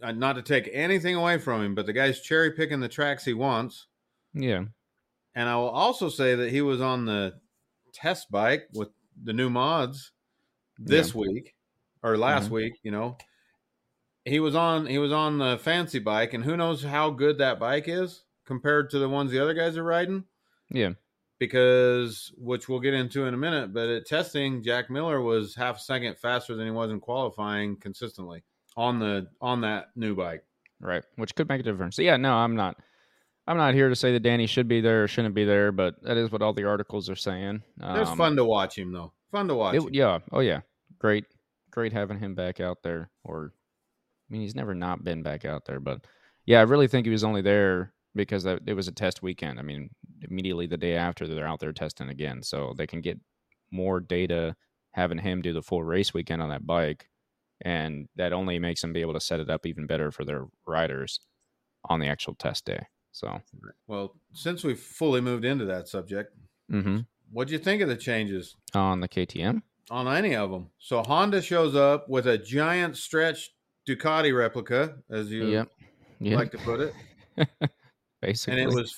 uh, not to take anything away from him, but the guy's cherry picking the tracks he wants. Yeah, And I will also say that he was on the test bike with the new mods this week or last Mhm. week, you know. He was on he was on the fancy bike and who knows how good that bike is compared to the ones the other guys are riding yeah, because which we'll get into in a minute, but at testing Jack Miller was half a second faster than he was in qualifying consistently on the on that new bike. right. Which could make a difference. Yeah, no, I'm not. I'm not here to say that Dani should be there or shouldn't be there, but that is what all the articles are saying. It was Um, fun to watch him though. Fun to watch. It, him. yeah. Oh yeah. Great. Great having him back out there. Or I mean, he's never not been back out there, but yeah, I really think he was only there because that, it was a test weekend. I mean, immediately the day after they're out there testing again, so they can get more data having him do the full race weekend on that bike, and that only makes them be able to set it up even better for their riders on the actual test day. So, Well, since we've fully moved into that subject, hmm what do you think of the changes on the KTM. On any of them? So Honda shows up with a giant stretch Ducati replica, as you Yep. Yeah. like to put it, basically. and it was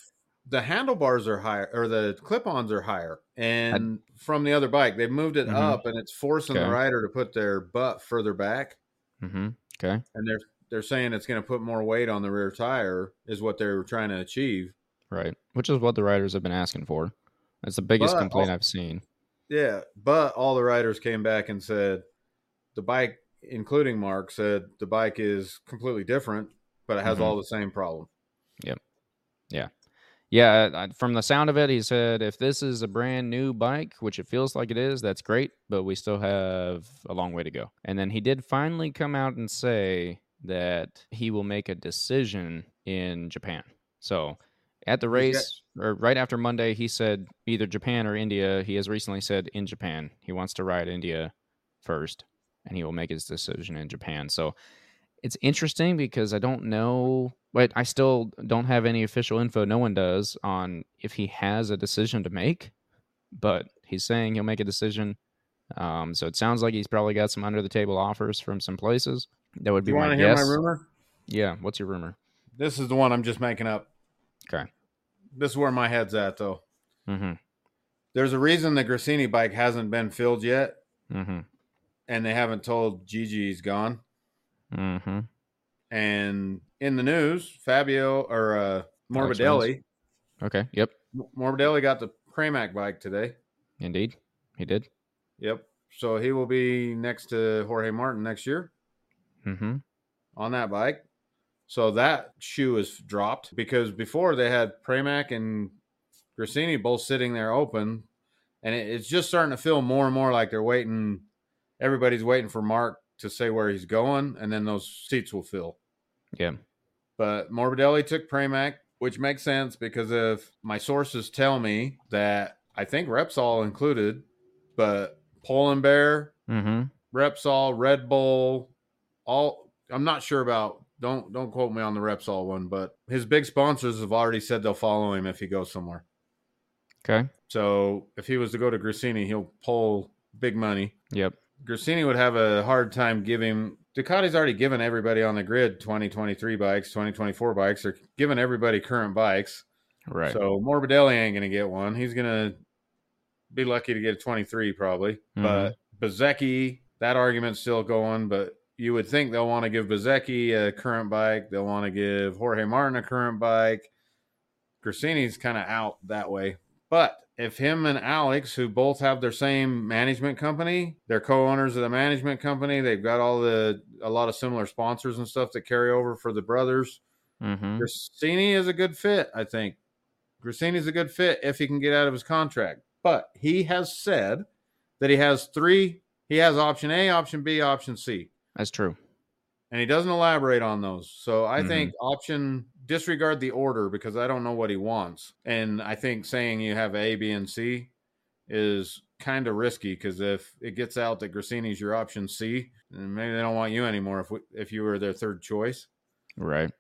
the handlebars are higher or the clip-ons are higher, and from the other bike they've moved it Mhm. up, and it's forcing the rider to put their butt further back, hmm Okay. and they're they're saying it's going to put more weight on the rear tire, is what they're trying to achieve. Right. Which is what the riders have been asking for. That's the biggest But complaint I've seen. Yeah, but all the riders came back and said the bike, including Marc, said the bike is completely different, but it has Mhm. all the same problem. Yep. Yeah, Yeah. from the sound of it, he said if this is a brand new bike, which it feels like it is, that's great, but we still have a long way to go. And then he did finally come out and say that he will make a decision in Japan. So at the race, or right after Monday, he said either Japan or India. He has recently said in Japan. He wants to ride India first, and he will make his decision in Japan. So it's interesting because I don't know, but I still don't have any official info. No one does on if he has a decision to make, but he's saying he'll make a decision. Um, so it sounds like he's probably got some under the table offers from some places. That would be you want my to hear guess. my rumor? Yeah. What's your rumor? This is the one I'm just making up. Okay. This is where my head's at, though. Mm-hmm. There's a reason the Gresini bike hasn't been filled yet, Mm-hmm. and they haven't told Gigi he's gone. Mm-hmm. And in the news, Fabio or uh, Morbidelli, Okay. Yep. Morbidelli got the Pramac bike today. Indeed. He did. Yep. So he will be next to Jorge Martin next year. Mm-hmm. on that bike. So that shoe is dropped because before they had Pramac and Gresini both sitting there open, and it, it's just starting to feel more and more like they're waiting. Everybody's waiting for Marc to say where he's going, and then those seats will fill. Yeah. But Morbidelli took Pramac, which makes sense because if my sources tell me that I think Repsol included, but Poland Bear, Mm-hmm. Repsol, Red Bull, all I'm not sure about. Don't don't quote me on the Repsol one, but his big sponsors have already said they'll follow him if he goes somewhere. Okay. So if he was to go to Gresini, he'll pull big money. Yep. Gresini would have a hard time giving. Ducati's already given everybody on the grid 2023 bikes, 2024 bikes. They're giving everybody current bikes. Right. So Morbidelli ain't going to get one. He's going to be lucky to get a 23 probably. Mhm. But Bezecchi, that argument's still going. But you would think they'll want to give Bezecchi a current bike. They'll want to give Jorge Martin a current bike. Gresini's kind of out that way. But if him and Alex, who both have their same management company, they're co-owners of the management company. They've got all the a lot of similar sponsors and stuff that carry over for the brothers. mm-hmm. Gresini is a good fit, I think. Gresini is a good fit if he can get out of his contract. But he has said that he has three. He has option A, option B, option C, That's true. and he doesn't elaborate on those. So I Mhm. think option disregard the order because I don't know what he wants, and I think saying you have A, B, and C is kind of risky because if it gets out that Gresini's your option C, then maybe they don't want you anymore if we, if you were their third choice. Right.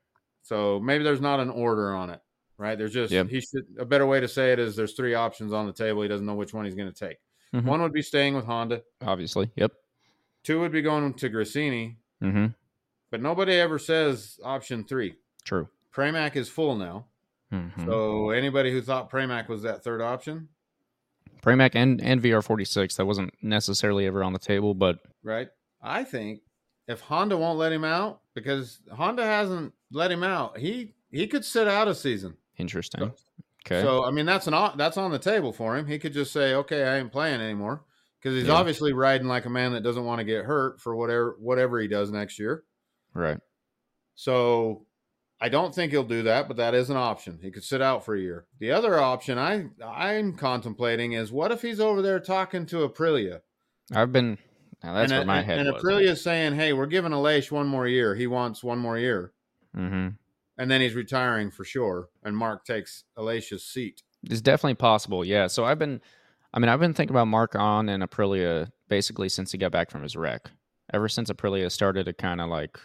So maybe there's not an order on it, right? There's just Yep. he should a better way to say it is there's three options on the table. He doesn't know which one he's going to take. Mhm. One would be staying with Honda. Obviously. Yep. Two would be going to Gresini, Mm-hmm. but nobody ever says option three. True. Pramac is full now. Mm-hmm. So anybody who thought Pramac was that third option, Pramac and, and VR46, that wasn't necessarily ever on the table, but right? I think if Honda won't let him out because Honda hasn't let him out, he he could sit out a season. interesting. Okay. So I mean that's an that's on the table for him. He could just say, "Okay, I ain't playing anymore," because he's Yeah. obviously riding like a man that doesn't want to get hurt for whatever whatever he does next year. right. So I don't think he'll do that, but that is an option. He could sit out for a year. The other option I I'm contemplating is what if he's over there talking to Aprilia, I've been. Now that's and, where my and, head and was. Aprilia's saying, "Hey, we're giving Aleix one more year. He wants one more year." Mm-hmm. And then he's retiring for sure, and Marc takes Aleix's seat. It's definitely possible. Yeah. So I've been. I mean, I've been thinking about Marc on and Aprilia basically since he got back from his wreck. Ever since Aprilia started to kind of like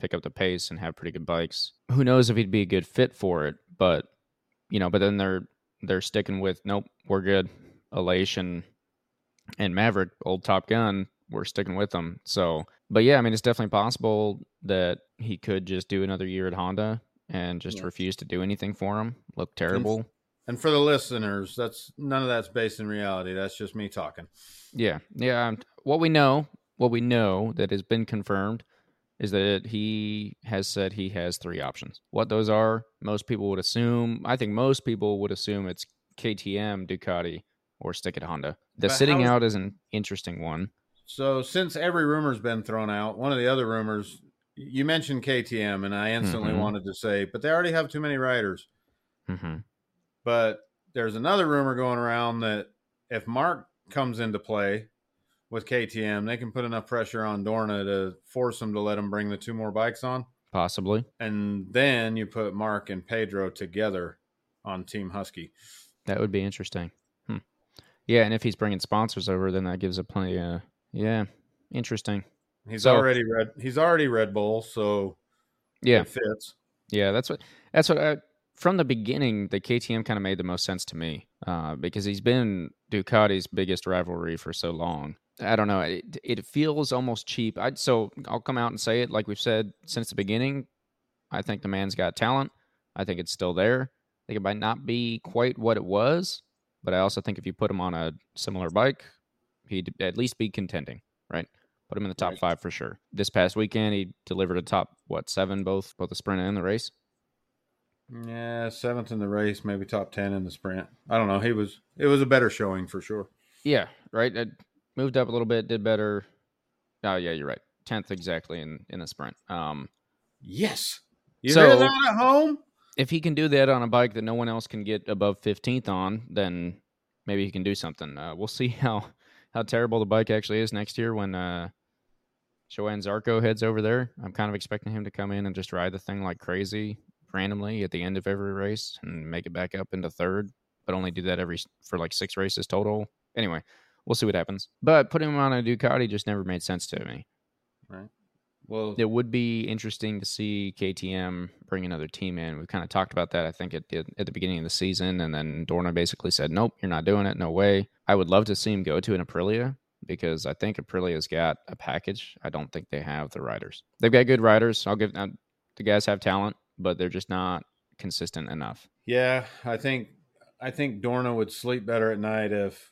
pick up the pace and have pretty good bikes. Who knows if he'd be a good fit for it? But you know, but then they're they're sticking with nope, we're good. Aleix and Maverick, old Top Gun, we're sticking with them. So, but yeah, I mean, it's definitely possible that he could just do another year at Honda and just Yeah. refuse to do anything for him. Look terrible. And for the listeners, that's none of that's based in reality. That's just me talking. Yeah, yeah. um, What we know, what we know that has been confirmed, is that he has said he has three options. What those are, most people would assume. I think most people would assume it's KTM, Ducati, or stick at Honda. The But sitting out is an interesting one. So since every rumor's been thrown out, one of the other rumors you mentioned KTM, and I instantly Mhm. wanted to say, but they already have too many riders. hmm But there's another rumor going around that if Marc comes into play with KTM, they can put enough pressure on Dorna to force him to let him bring the two more bikes on. Possibly. And then you put Marc and Pedro together on Team Husky. That would be interesting. Hmm. Yeah, and if he's bringing sponsors over, then that gives a plenty. Uh, yeah, interesting. He's So- already red. He's already Red Bull, so Yeah, it fits. yeah. That's what. That's what. I, from the beginning, the KTM kind of made the most sense to me uh, because he's been Ducati's biggest rivalry for so long. I don't know. It, it feels almost cheap. I so I'll come out and say it like we've said since the beginning. I think the man's got talent. I think it's still there. I think it might not be quite what it was, but I also think if you put him on a similar bike, he'd at least be contending, right? Put him in the top Right. five for sure. This past weekend, he delivered a top what seven both both the sprint and the race. Yeah, seventh in the race, maybe top ten in the sprint. I don't know. He was. It was a better showing for sure. Yeah, right. It moved up a little bit, did better. Oh yeah, you're right. Tenth exactly in in the sprint. Um, Yes. You So- hear that at home? if he can do that on a bike that no one else can get above 15th on, then maybe he can do something. Uh, we'll see how how terrible the bike actually is next year when uh, Johann Zarco heads over there. I'm kind of expecting him to come in and just ride the thing like crazy randomly at the end of every race and make it back up into third, but only do that every for like six races total. Anyway, we'll see what happens. But putting him on a Ducati just never made sense to me. Right. Well, It would be interesting to see KTM bring another team in. We kind of talked about that, I think, at the, at the beginning of the season, and then Dorna basically said, "Nope, you're not doing it. No way." I would love to see him go to an Aprilia because I think Aprilia's got a package. I don't think they have the riders. They've got good riders. I'll give uh, the guys have talent, but they're just not consistent enough. yeah, I think I think Dorna would sleep better at night if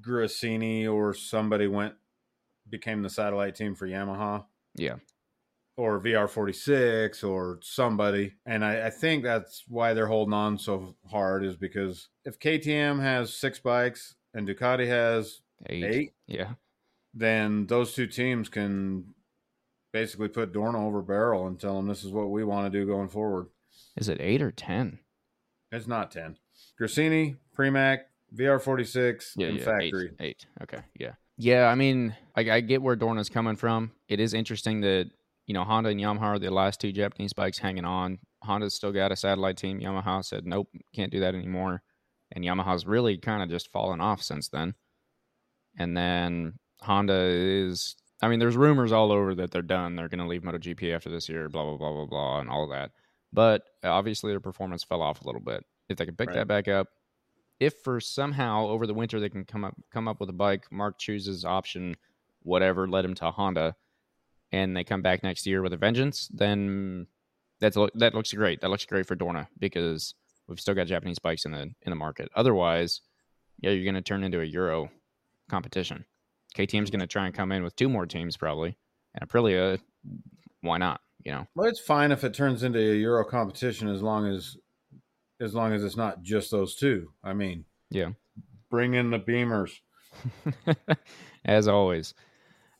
Gresini or somebody went became the satellite team for Yamaha. Yeah. Or VR46 or somebody. And I, I think that's why they're holding on so hard is because if KTM has six bikes and Ducati has Eight. eight, Yeah. then those two teams can basically put Dorna over barrel and tell them this is what we want to do going forward. Is it eight or ten? It's not 10. Gresini, Pramac, VR46, Yeah, and yeah, Factory. Eight, eight. Okay, yeah, yeah. I mean, I, I get where Dorna's coming from. It is interesting that you know Honda and Yamaha are the last two Japanese bikes hanging on. Honda's still got a satellite team. Yamaha said nope, can't do that anymore, and Yamaha's really kind of just fallen off since then. And then Honda is. I mean, there's rumors all over that they're done. They're going to leave MotoGP after this year. Blah blah blah blah blah, and all of that. But uh, obviously, their performance fell off a little bit. If they could pick Right. that back up, if for somehow over the winter they can come up come up with a bike, Marc chooses option whatever led him to Honda, and they come back next year with a vengeance, then that's that looks great. That looks great for Dorna because we've still got Japanese bikes in the in the market. Otherwise, yeah, you're going to turn into a Euro competition. KTM's going to try and come in with two more teams probably, and Aprilia, why not? You know, Well, it's fine if it turns into a Euro competition as long as as long as it's not just those two. I mean, Yeah. bring in the Beamers as always,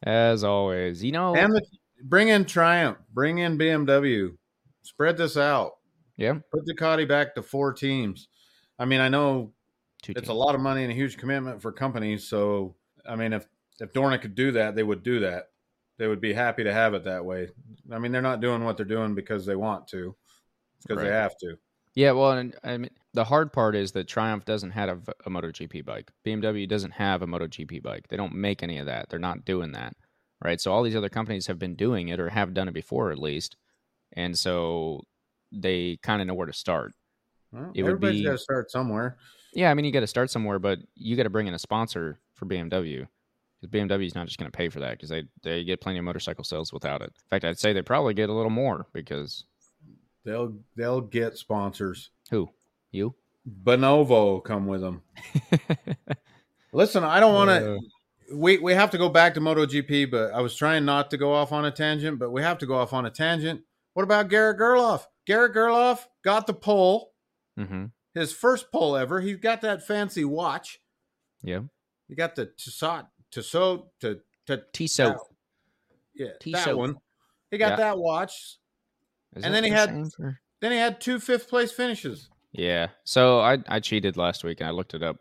as always, you know, and the, bring in Triumph, bring in BMW, spread this out. yeah, Put Ducati back to four teams. I mean, I know two it's a lot of money and a huge commitment for companies. So, I mean, if if Dorna could do that, they would do that. They would be happy to have it that way. I mean, they're not doing what they're doing because they want to. It's because they have to. Yeah, well, and I mean, the hard part is that Triumph doesn't have a, a MotoGP bike. BMW doesn't have a MotoGP bike. They don't make any of that. They're not doing that, right? So all these other companies have been doing it or have done it before, at least, and so they kind of know where to start. Well, It would everybody's got to start somewhere. Yeah, I mean, you got to start somewhere, but you got to bring in a sponsor for BMW because BMW is not just going to pay for that because they they get plenty of motorcycle sales without it. In fact, I'd say they probably get a little more because They'll they'll get sponsors. who you? Bonovo come with them. Listen, I don't want to. Uh, we we have to go back to MotoGP, but I was trying not to go off on a tangent, but we have to go off on a tangent. What about Garrett Gerloff? Garrett Gerloff got the pole, mm-hmm. his first pole ever. He's got that fancy watch. Yeah. He got the Tissot, Tissot, to to Tissot. yeah, Tissot. that one. He got Yeah. that watch. Is And that then he had- Then he had two fifth place finishes. Yeah. So I I cheated last week and I looked it up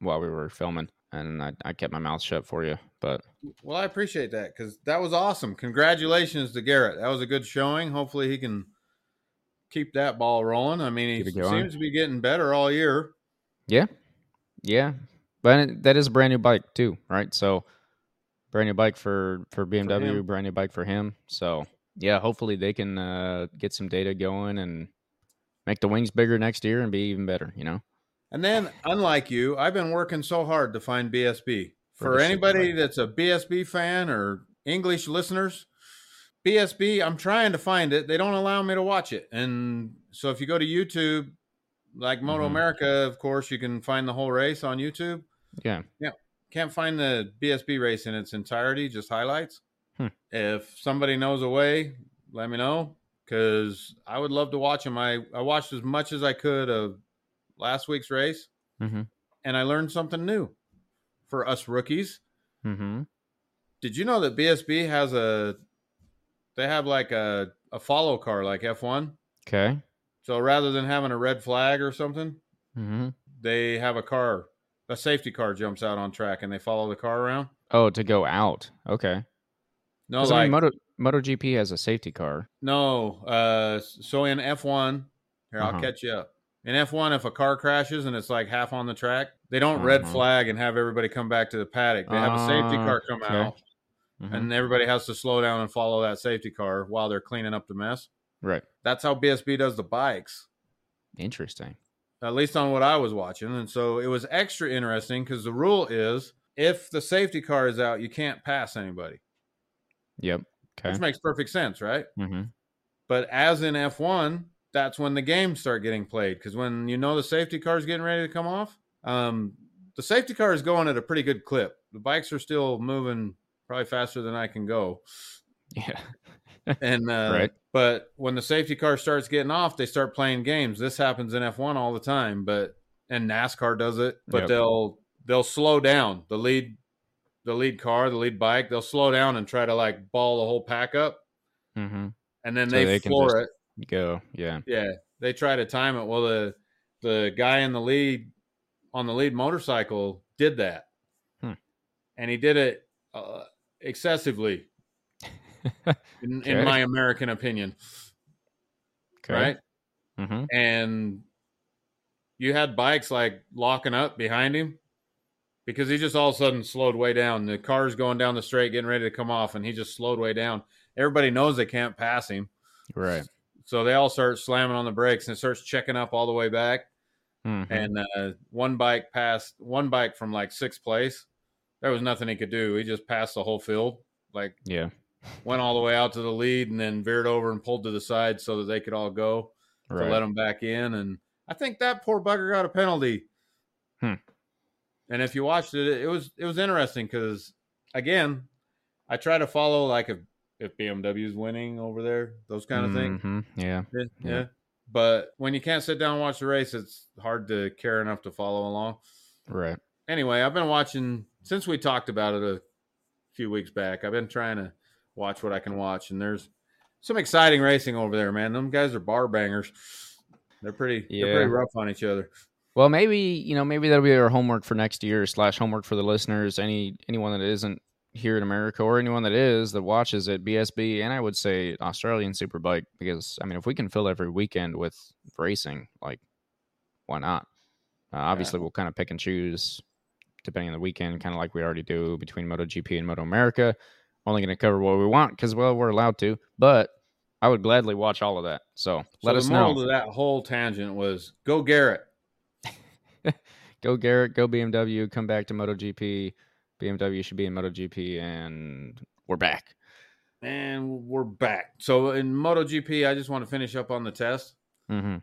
while we were filming and I, I kept my mouth shut for you. But Well, I appreciate that because that was awesome. Congratulations to Garrett. That was a good showing. Hopefully, he can keep that ball rolling. I mean, he Keep it going. seems to be getting better all year. yeah. Yeah. But that is a brand new bike too, right? So brand new bike for for BMW, him. brand new bike for him. So yeah, hopefully they can uh, get some data going and make the wings bigger next year and be even better, you know. And then, unlike you, I've been working so hard to find BSB. For For anybody that's a BSB fan or English listeners, BSB, I'm trying to find it. They don't allow me to watch it. And so if you go to YouTube, like Moto Mhm. America, of course, you can find the whole race on YouTube. Yeah. Yeah. Can't find the BSB race in its entirety, just highlights. Hmm. If somebody knows a way, let me know because I would love to watch them. I, I watched as much as I could of last week's race Mm-hmm. and I learned something new for us rookies. Mm-hmm. Did you know that BSB has a they have like a, a follow car like F1? Okay. So rather than having a red flag or something, Mm-hmm. they have a car, a safety car jumps out on track and they follow the car around. Oh, to go out. Okay. No, 'Cause, I like mean, Moto MotoGP has a safety car. no. Uh, so in F1, here I'll Uh-huh. catch you up. In F1, if a car crashes and it's like half on the track, they don't red Uh-huh. flag and have everybody come back to the paddock. They have a safety Ah, car come okay. out. Mhm. and everybody has to slow down and follow that safety car while they're cleaning up the mess. right. That's how BSB does the bikes, Interesting. At least on what I was watching. And so it was extra interesting because the rule is if the safety car is out, you can't pass anybody, Yep. Okay. which makes perfect sense, right? Mm-hmm. But as in F1, that's when the games start getting played because when you know the safety car is getting ready to come off, um, the safety car is going at a pretty good clip. The bikes are still moving probably faster than I can go. Yeah. And uh, Right. but when the safety car starts getting off they start playing games this happens in f1 all the time but and nascar does it but Yep. they'll they'll slow down the lead the lead car the lead bike they'll slow down and try to like ball the whole pack up Mm-hmm. and then So they, they can floor it Go. Yeah. yeah they try to time it well the the guy in the lead on the lead motorcycle did that Hmm. and he did it uh, excessively in, in my american opinion Okay. right Mm-hmm. and you had bikes like locking up behind him because he just all of a sudden slowed way down. The car's going down the straight, getting ready to come off, and he just slowed way down. Everybody knows they can't pass him, Right. so they all start slamming on the brakes and it starts checking up all the way back. Mm-hmm. And uh, one bike passed one bike from like sixth place. There was nothing he could do. He just passed the whole field, like yeah. Went all the way out to the lead, and then veered over and pulled to the side so that they could all go. Right. to let them back in. And I think that poor bugger got a penalty. Hmm. And if you watched it, it was it was interesting because again, I try to follow like if if is winning over there, those kind of things. Mhm. Yeah. Yeah, Yeah. yeah. But when you can't sit down and watch the race, it's hard to care enough to follow along. Right. Anyway, I've been watching since we talked about it a few weeks back. I've been trying to watch what I can watch, and there's some exciting racing over there, man. Them guys are bar bangers. They're pretty, they're pretty rough on each other. Well, maybe you know, maybe that'll be our homework for next year slash homework for the listeners. Any anyone that isn't here in America or anyone that is that watches it, BSB, and I would say Australian Superbike, because I mean, if we can fill every weekend with racing, like why not? Uh, obviously, we'll kind of pick and choose depending on the weekend, kind of like we already do between MotoGP and Moto America. Only going to cover what we want because well, we're allowed to, but I would gladly watch all of that. So let so us the moral know. that whole tangent was go Garrett. go Garrett, go BMW, come back to MotoGP. BMW should be in MotoGP, and we're back. And we're back. So in MotoGP, I just want to finish up on the test hmm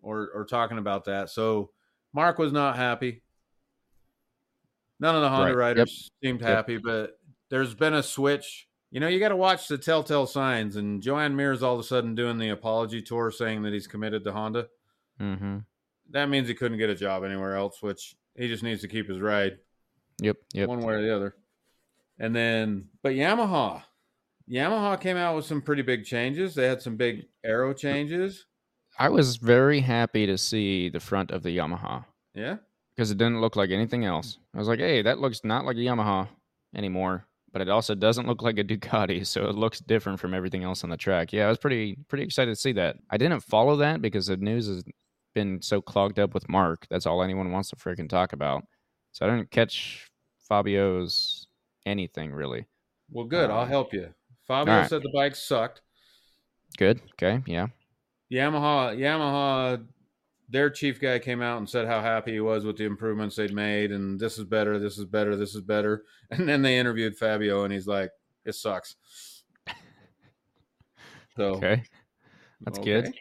or or talking about that. So Marc was not happy. None of the Honda Right. Yep. riders seemed Yep. happy, but there's been a switch. You know, you got to watch the telltale signs. And Joan Mir's all of a sudden doing the apology tour, saying that he's committed to Honda. hmm That means he couldn't get a job anywhere else, which he just needs to keep his ride. Yep. Yep. one way or the other. And then, but Yamaha, Yamaha came out with some pretty big changes. They had some big aero changes. I was very happy to see the front of the Yamaha Yeah, because it didn't look like anything else. I was like, hey, that looks not like a Yamaha anymore, but it also doesn't look like a Ducati, so it looks different from everything else on the track. Yeah, I was pretty pretty excited to see that. I didn't follow that because the news has been so clogged up with Marc. That's all anyone wants to freaking talk about. So I didn't catch Fabio's anything really. well, good. I'll Um, help you. Fabio right. said the bike sucked. Good. Okay. Yeah. Yamaha, Yamaha, their chief guy came out and said how happy he was with the improvements they'd made, and this is better, this is better, this is better. And then they interviewed Fabio, and he's like, "It sucks." So Okay. That's good.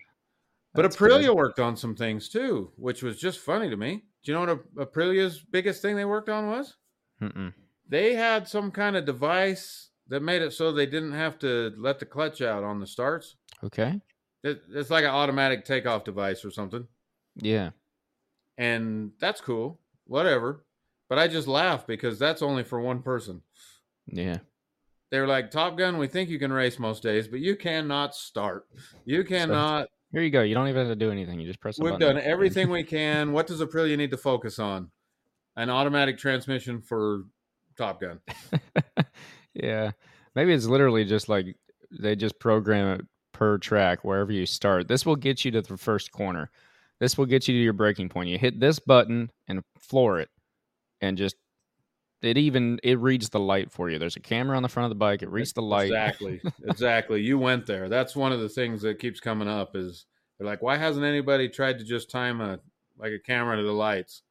But That's good. Aprilia worked on some things too, which was just funny to me. Do you know what Aprilia's biggest thing they worked on was? Mm-mm. They had some kind of device that made it so they didn't have to let the clutch out on the starts. Okay. It, it's like an automatic takeoff device or something. Yeah. And that's cool. Whatever. But I just laugh because that's only for one person. Yeah. They're like, Top Gun, we think you can race most days, but you cannot start. You cannot Here you go. You don't even have to do anything. You just press the We've done everything we can. What does Aprilia need to focus on? An automatic transmission for Top Gun. yeah. Maybe it's literally just like they just program it per track wherever you start. This will get you to the first corner. This will get you to your braking point. You hit this button and floor it and just it even it reads the light for you. There's a camera on the front of the bike. It reads the light. Exactly. exactly. You went there. That's one of the things that keeps coming up is they're like, why hasn't anybody tried to just time a like a camera to the lights?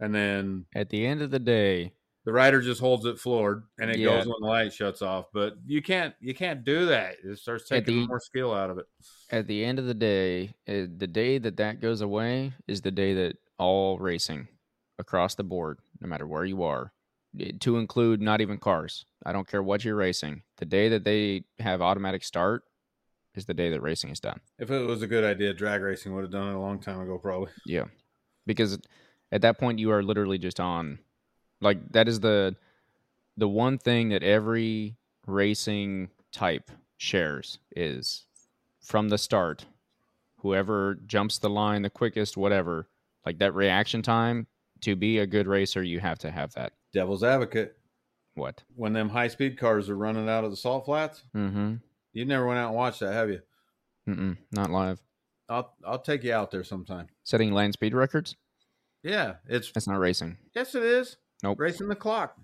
And then At the end of the day, the rider just holds it floored and it Yeah. goes when the light shuts off. But you can't you can't do that. It starts taking the- more skill out of it. at the end of the day, uh, the day that that goes away is the day that all racing across the board, no matter where you are, eh, to include not even cars. I don't care what you're racing. The day that they have automatic start is the day that racing is done. If it was a good idea, drag racing would have done it a long time ago, probably. Yeah. Because at that point you are literally just on like that is the the one thing that every racing type shares is from the start whoever jumps the line the quickest whatever like that reaction time to be a good racer you have to have that Devil's advocate. what when them high speed cars are running out of the salt flats. mm-hmm You never went out and watched that, have you? Mm-mm, not live I'll I'll take you out there sometime. setting land speed records Yeah, it's that's not racing yes, it is. Nope. racing the clock.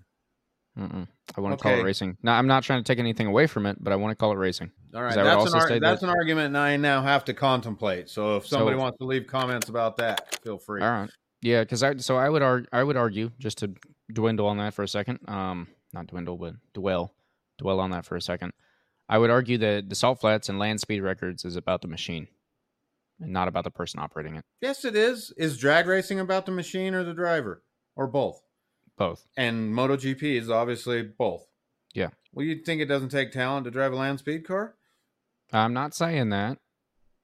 Mm-mm. i want to call it racing now i'm not trying to take anything away from it but i want to call it racing All right, that that's an ar- that's there? an argument I now have to contemplate. So if somebody So- wants to leave comments about that, feel free. All right. Yeah, because I so I would argue I would argue just to dwindle on that for a second. Um, not dwindle, but dwell dwell on that for a second. I would argue that the salt flats and land speed records is about the machine, and not about the person operating it. Yes, it is. Is drag racing about the machine or the driver, or both? Both. And MotoGP is obviously both. Yeah. Well, you'd think it doesn't take talent to drive a land speed car? I'm not saying that.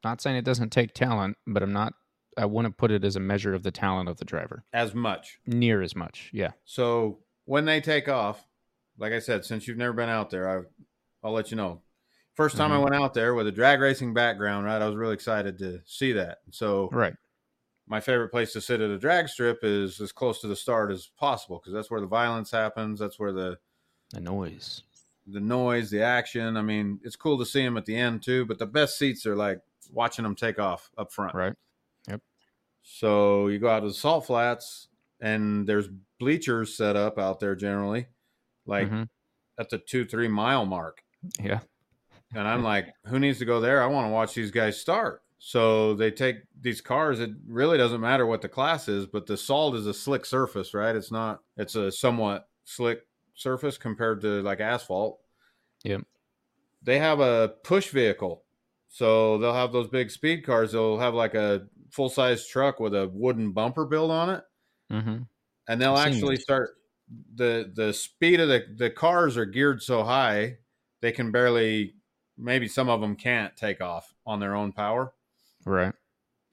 Not saying it doesn't take talent, but I'm not. I wouldn't put it as a measure of the talent of the driver As much. near as much. Yeah. So when they take off, like I said, since you've never been out there, I, I'll let you know. First time I Mhm. went out there with a drag racing background, right? I was really excited to see that. So Right. My favorite place to sit at a drag strip is as close to the start as possible because that's where the violence happens. That's where the The noise. the noise, the action. I mean, it's cool to see them at the end too, but the best seats are like watching them take off up front. Right. Yep. So you go out to the salt flats, and there's bleachers set up out there generally, like Mhm. at the two three mile mark. Yeah. And I'm like, who needs to go there? I want to watch these guys start. So they take these cars. It really doesn't matter what the class is, but the salt is a slick surface, right? It's not. It's a somewhat slick surface compared to like asphalt. Yep. They have a push vehicle, so they'll have those big speed cars. They'll have like a full size truck with a wooden bumper built on it, Mm-hmm. and they'll I've actually start the the speed of the the cars are geared so high they can barely maybe some of them can't take off on their own power. Right.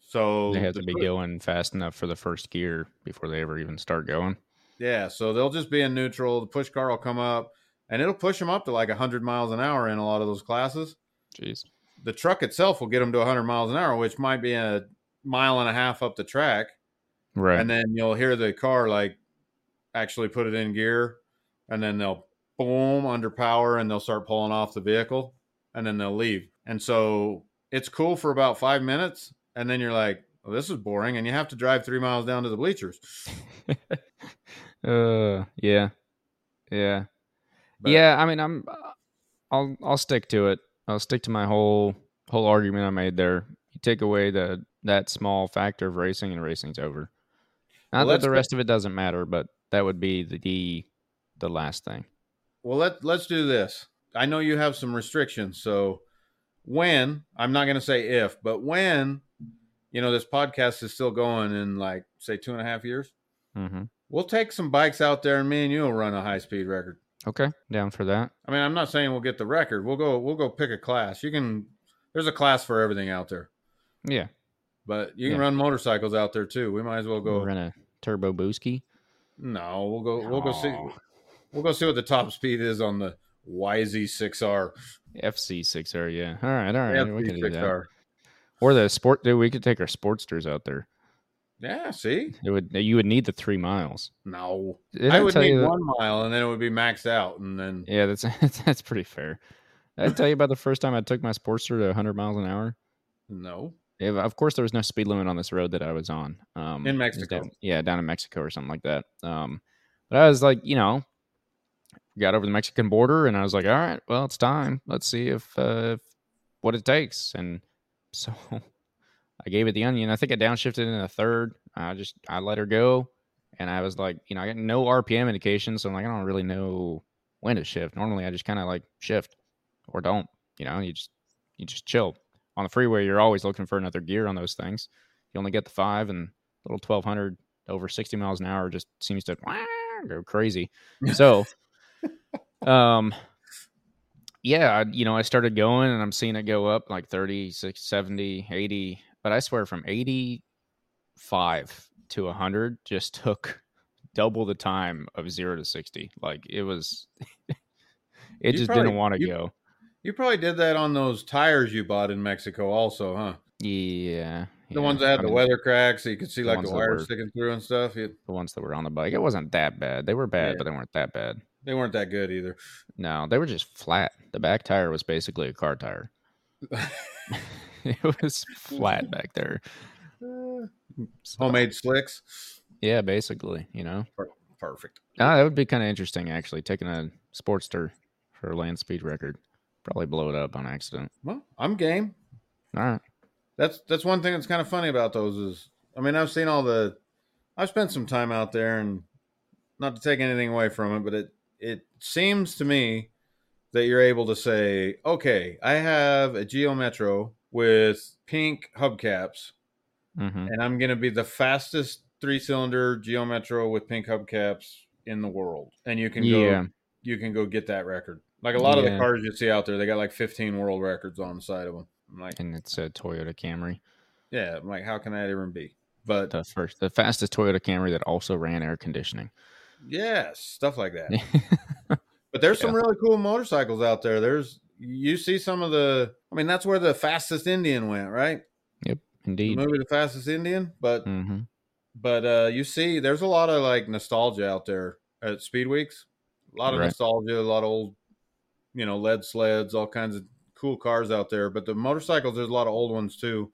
So They have the to be going fast enough for the first gear before they ever even start going. Yeah, so they'll just be in neutral. The push car will come up, and it'll push them up to like 100 miles an hour in a lot of those classes. Jeez. The truck itself will get them to 100 miles an hour, which might be a mile and a half up the track, Right. and then you'll hear the car like actually put it in gear, and then they'll boom under power, and they'll start pulling off the vehicle, and then they'll leave. And so it's cool for about five minutes, and then you're like, well, "This is boring," and you have to drive three miles down to the bleachers. uh, yeah, yeah, But- yeah. I mean, I'm, I'll, I'll stick to it. I'll stick to my whole, whole argument I made there. You take away the that small factor of racing, and racing's over. Not Well, that the rest of it doesn't matter, but that would be the the, the last thing. Well, let let's do this. I know you have some restrictions, so when I'm not going to say if, but when you know this podcast is still going in like say two and a half years, Mm-hmm. we'll take some bikes out there, and me and you will run a high speed record. Okay, down for that. I mean, I'm not saying we'll get the record. We'll go. We'll go pick a class. You can. There's a class for everything out there, Yeah, but you can Yeah. run motorcycles out there too. We might as well go. we're in a turbo booski. No, we'll go. We'll go see. We'll go see what the top speed is on the YZ6R. FC6R, yeah. All right, all right. we can do that. Or the sport dude, we could take our sportsters out there. Yeah. See. It would you would need the three miles. No, Did I would tell need one mile, and then it would be maxed out, and then Yeah, that's that's pretty fair. Did I tell you about the first time I took my Sportster to 100 miles an hour? no. Yeah, of course, there was no speed limit on this road that I was on. Um, In Mexico. down- yeah, down in Mexico or something like that. Um, but I was like, you know, got over the Mexican border, and I was like, all right, well, it's time. Let's see if, uh, if what it takes. And so I gave it the onion. I think I downshifted in a third. I just I let her go, and I was like, you know, I got no RPM indication, so I'm like, I don't really know when to shift. Normally, I just kind of like shift or don't. You know, you just you just chill on the freeway. You're always looking for another gear on those things. You only get the five, and little 1200 over 60 miles an hour just seems to go crazy. So, um, yeah, I, you know, I started going and I'm seeing it go up like 30, 60, 70, 80, but I swear from 85 to 100 just took double the time of 0 to 60. Like it was it You just probably- didn't want to go. You probably did that on those tires you bought in Mexico, also, huh? Yeah. The yeah. ones that had I the mean, weather cracks, so you could see the like the wires sticking through and stuff. You- the ones that were on the bike. It wasn't that bad. They were bad, Yeah. but they weren't that bad. They weren't that good either. No, they were just flat. The back tire was basically a car tire. it was flat back there. So, Homemade slicks, Yeah, basically, you know. perfect. Ah, that would be kind of interesting actually, taking a Sportster for a land speed record. Probably blow it up on accident. Well, I'm game. All right. That's that's one thing that's kind of funny about those is, I mean, I've seen all the, I've spent some time out there, and not to take anything away from it, but it it seems to me that you're able to say, okay, I have a Geo Metro with pink hubcaps, Mm-hmm. and I'm going to be the fastest three cylinder Geo Metro with pink hubcaps in the world, and you can Yeah. go you can go get that record. Like a lot of the cars you see out there, they got like 15 world records on the side of them. I'm like, And it's a Toyota Camry, yeah, I'm like, how can that even be? But the first, the fastest Toyota Camry that also ran air conditioning. Yes, stuff like that. But there's some really cool motorcycles out there. There's you see some of the. I mean, that's where the fastest Indian went, right? Yep, Indeed. movie, The Fastest Indian. But Mm-hmm. but uh you see, there's a lot of like nostalgia out there at Speed Weeks. A lot of Right. nostalgia, a lot of old, you know, lead sleds, all kinds of cool cars out there. But the motorcycles, there's a lot of old ones too,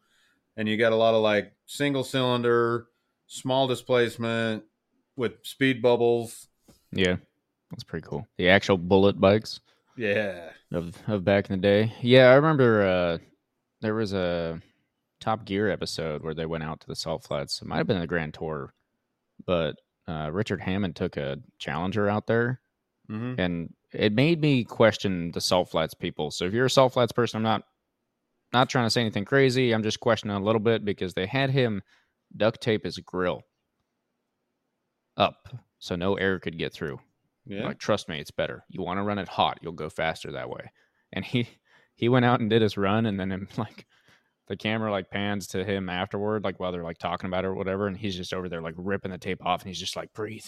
and you got a lot of like single cylinder, small displacement with speed bubbles. Yeah, that's pretty cool. The actual bullet bikes. Yeah, of of back in the day. Yeah, I remember uh there was a Top Gear episode where they went out to the salt flats. It might have been the Grand Tour, but uh, Richard Hammond took a Challenger out there, Mm-hmm. and it made me question the salt flats people. So if you're a salt flats person, I'm not not trying to say anything crazy. I'm just questioning a little bit because they had him duct tape his grill up so no air could get through. Yeah. Like, trust me, it's better. You want to run it hot, you'll go faster that way. And he he went out and did his run, and then him, like the camera like pans to him afterward, like while they're like talking about it or whatever, and he's just over there like ripping the tape off, and he's just like breathe,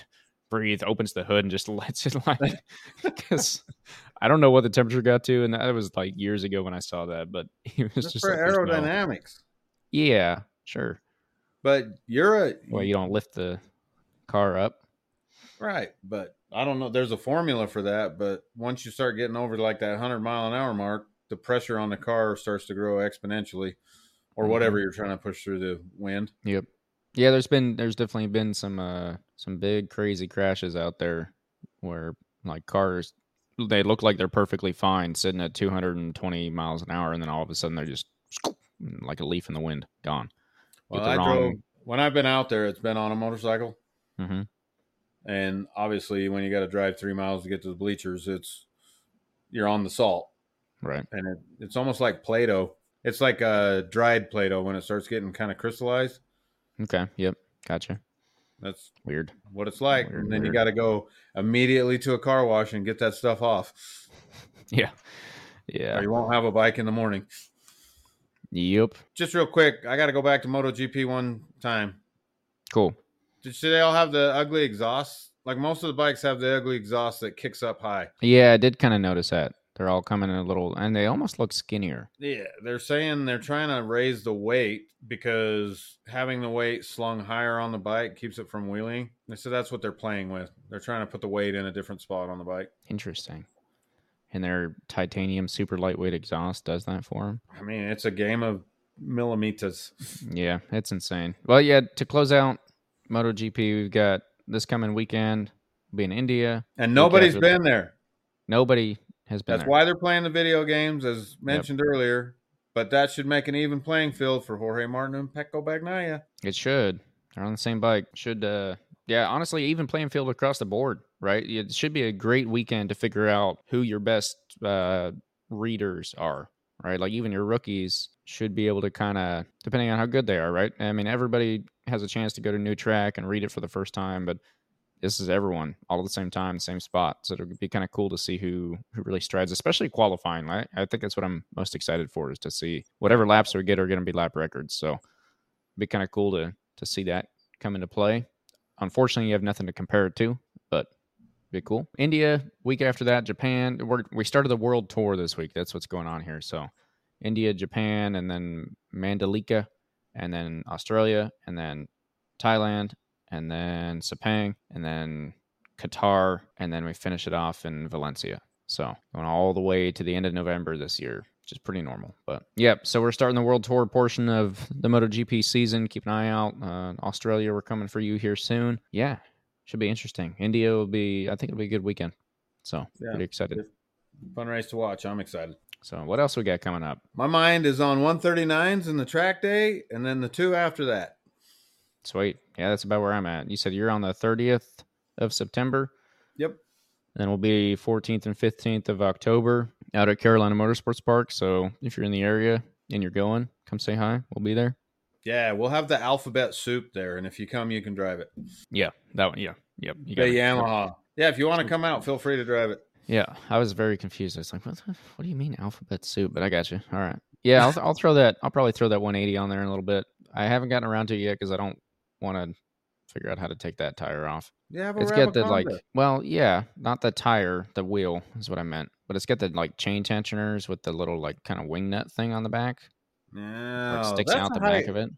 breathe, opens the hood and just lets it like because I don't know what the temperature got to, and that was like years ago when I saw that, but he was That's just for like, "There's no-" aerodynamics. Yeah, sure. But you're a Well, you don't lift the car up. right, but I don't know. There's a formula for that, but once you start getting over like that hundred mile an hour mark, the pressure on the car starts to grow exponentially, or Mhm. whatever you're trying to push through the wind. Yep. Yeah, there's been there's definitely been some uh some big crazy crashes out there where like cars they look like they're perfectly fine sitting at 220 miles an hour and then all of a sudden they're just like a leaf in the wind gone. Well, I wrong- drove when I've been out there. It's been on a motorcycle, hmm and obviously, when you got to drive three miles to get to the bleachers, it's you're on the salt, Right. and it, it's almost like Play-Doh. It's like a dried Play-Doh when it starts getting kind of crystallized. Okay. Yep. Gotcha. That's Weird. what it's like. Weird, and then you got to go immediately to a car wash and get that stuff off, Yeah. Yeah. or you won't have a bike in the morning. Yep. Just real quick, I got to go back to MotoGP one time. Cool. Did they all have the ugly exhaust? Like most of the bikes have the ugly exhaust that kicks up high. Yeah, I did kind of notice that. They're all coming in a little and they almost look skinnier. Yeah, they're saying they're trying to raise the weight because having the weight slung higher on the bike keeps it from wheeling. They said that's what they're playing with. They're trying to put the weight in a different spot on the bike. Interesting. And their titanium super lightweight exhaust does that for them. I mean, it's a game of millimeters. Yeah, it's insane. Well, yeah, to close out MotoGP, we've got this coming weekend be in India. And nobody's been there. Nobody has been That's there. why they're playing the video games, as mentioned earlier. But that should make an even playing field for Jorge Martin and Pecco Bagnaia. It should. They're on the same bike. Should uh yeah, honestly, even playing field across the board, right? It should be a great weekend to figure out who your best uh readers are, right? Like even your rookies should be able to kind of depending on how good they are, right? I mean, everybody has a chance to go to new track and read it for the first time, but this is everyone all at the same time, same spot. So it'll be kind of cool to see who who really strides, especially qualifying. I think that's what I'm most excited for is to see whatever laps we get are going to be lap records. So it'd be kind of cool to to see that come into play. Unfortunately, you have nothing to compare it to, but be cool. India week after that, Japan. We're, we started the world tour this week. That's what's going on here. So India, Japan, and then Mandalika, and then Australia, and then Thailand, and then Sepang, and then Qatar, and then we finish it off in Valencia. So going all the way to the end of November this year, which is pretty normal. But yep, so we're starting the world tour portion of the MotoGP season. Keep an eye out. Uh, Australia, we're coming for you here soon. Yeah, should be interesting. India will be, I think it'll be a good weekend. So Yeah. pretty excited. Fun race to watch. I'm excited. So what else we got coming up? My mind is on 139s in the track day, and then the two after that. Sweet. Yeah, that's about where I'm at. You said you're on the 30th of September. Yep. Then we'll be 14th and 15th of October out at Carolina Motorsports Park. So if you're in the area and you're going, come say hi. We'll be there. Yeah, we'll have the alphabet soup there, and if you come, you can drive it. Yeah, that one. Yeah, yep. You The got it. Yamaha. Yeah, if you want to come out, feel free to drive it. Yeah, I was very confused. I was like, what, the, what do you mean alphabet soup? But I got you. All right. Yeah, I'll, I'll throw that. I'll probably throw that 180 on there in a little bit. I haven't gotten around to it yet because I don't want to figure out how to take that tire off. Yeah, It's got the like, well, yeah, not the tire, the wheel is what I meant, but it's got the like chain tensioners with the little like kind of wing nut thing on the back, No, like sticks that's out a the back high- of it.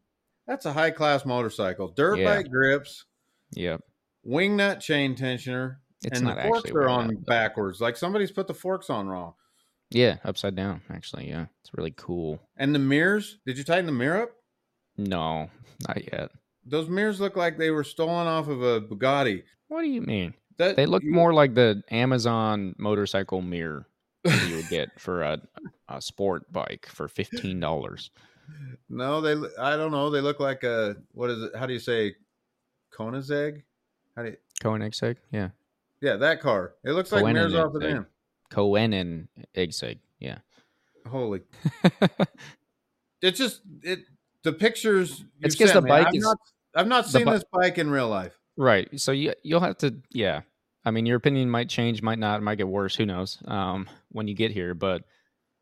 That's a high class motorcycle. Dirt Yeah. bike grips, Yep, wing nut chain tensioner, it's and not the forks actually are on but- backwards. Like somebody's put the forks on wrong. Yeah, upside down. Actually, yeah, it's really cool. And the mirrors, did you tighten the mirror up? No, not yet. Those mirrors look like they were stolen off of a Bugatti. What do you mean? That They look you- more like the Amazon motorcycle mirror. you would get for a, a sport bike for fifteen dollars. No, they. I don't know. They look like a what is it? How do you say? Koenigsegg? How do you? Koenigsegg, yeah. Yeah, that car. It looks like mirrors off of them. Koenen Eggsegg, yeah. Holy! It just it. The pictures. It's It's 'cause sent the me, bike I've is- Not, I've not seen bi- this bike in real life. right. So you you'll have to yeah. I mean your opinion might change, might not, might get worse, who knows, um, when you get here. But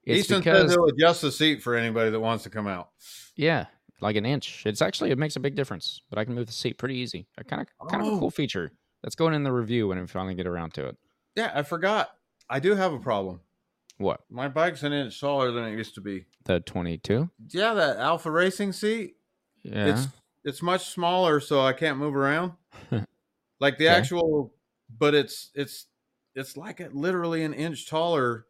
it's Easton says because he'll adjust the seat for anybody that wants to come out. Yeah, like an inch. It's actually it makes a big difference, but I can move the seat pretty easy. A kind of kind of a Oh. cool feature. That's going in the review when we finally get around to it. Yeah, I forgot. I do have a problem. What My bike's an inch taller than it used to be. the twenty two? Yeah, that Alpha Racing seat. Yeah, It's it's much smaller, so I can't move around. like the Okay. actual, but it's it's it's like a, literally an inch taller.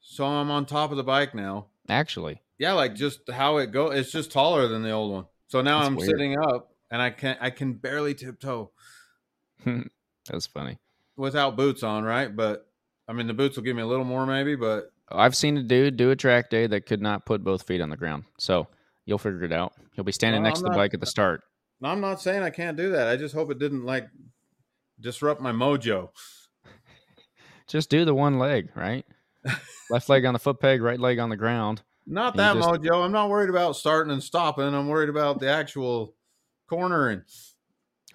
So I'm on top of the bike now. actually, Yeah, like just how it go. It's just taller than the old one. So now That's I'm weird. sitting up, and I can I can barely tiptoe that's funny. without boots on, right? But I mean, the boots will give me a little more, maybe. But I've seen a dude do a track day that could not put both feet on the ground. So you'll figure it out. He'll be standing Well, next I'm to the not- bike at the start. no, I'm not saying I can't do that. I just hope it didn't like disrupt my mojo. Just do the one leg, right? Left leg on the foot peg, right leg on the ground. Not that just- mojo. I'm not worried about starting and stopping. I'm worried about the actual cornering.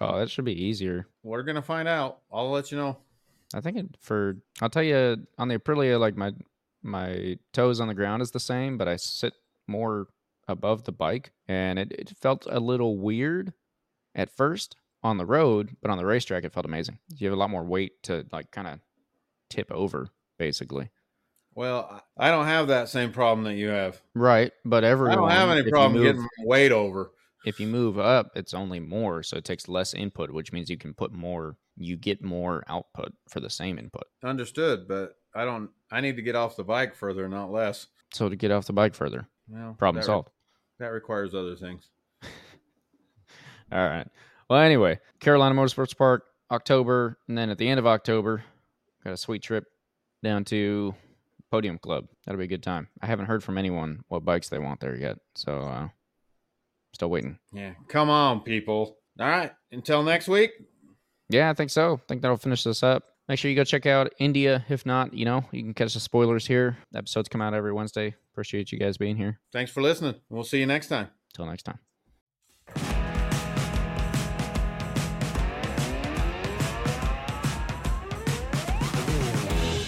Oh, that should be easier. We're gonna find out. I'll let you know. I think it for I'll tell you on the Aprilia, like my my toes on the ground is the same, but I sit more above the bike, and it, it felt a little weird at first on the road, but on the racetrack it felt amazing. You have a lot more weight to like kind of tip over, basically. Well, I don't have that same problem that you have. Right, but everyone I don't have any problem move- getting weight over. If you move up, it's only more, so it takes less input, which means you can put more. You get more output for the same input. Understood, but I don't. I need to get off the bike further, not less. So to get off the bike further, Well, problem that, solved. That requires other things. All right. Well, anyway, Carolina Motorsports Park, October, and then at the end of October, got a sweet trip down to Podium Club. That'll be a good time. I haven't heard from anyone what bikes they want there yet, so uh, still waiting. Yeah, come on, people. All right. Until next week. Yeah, I think so. I think that'll finish this up. Make sure you go check out India. If not, you know, you can catch the spoilers here. Episodes come out every Wednesday. Appreciate you guys being here. Thanks for listening. We'll see you next time. Till next time.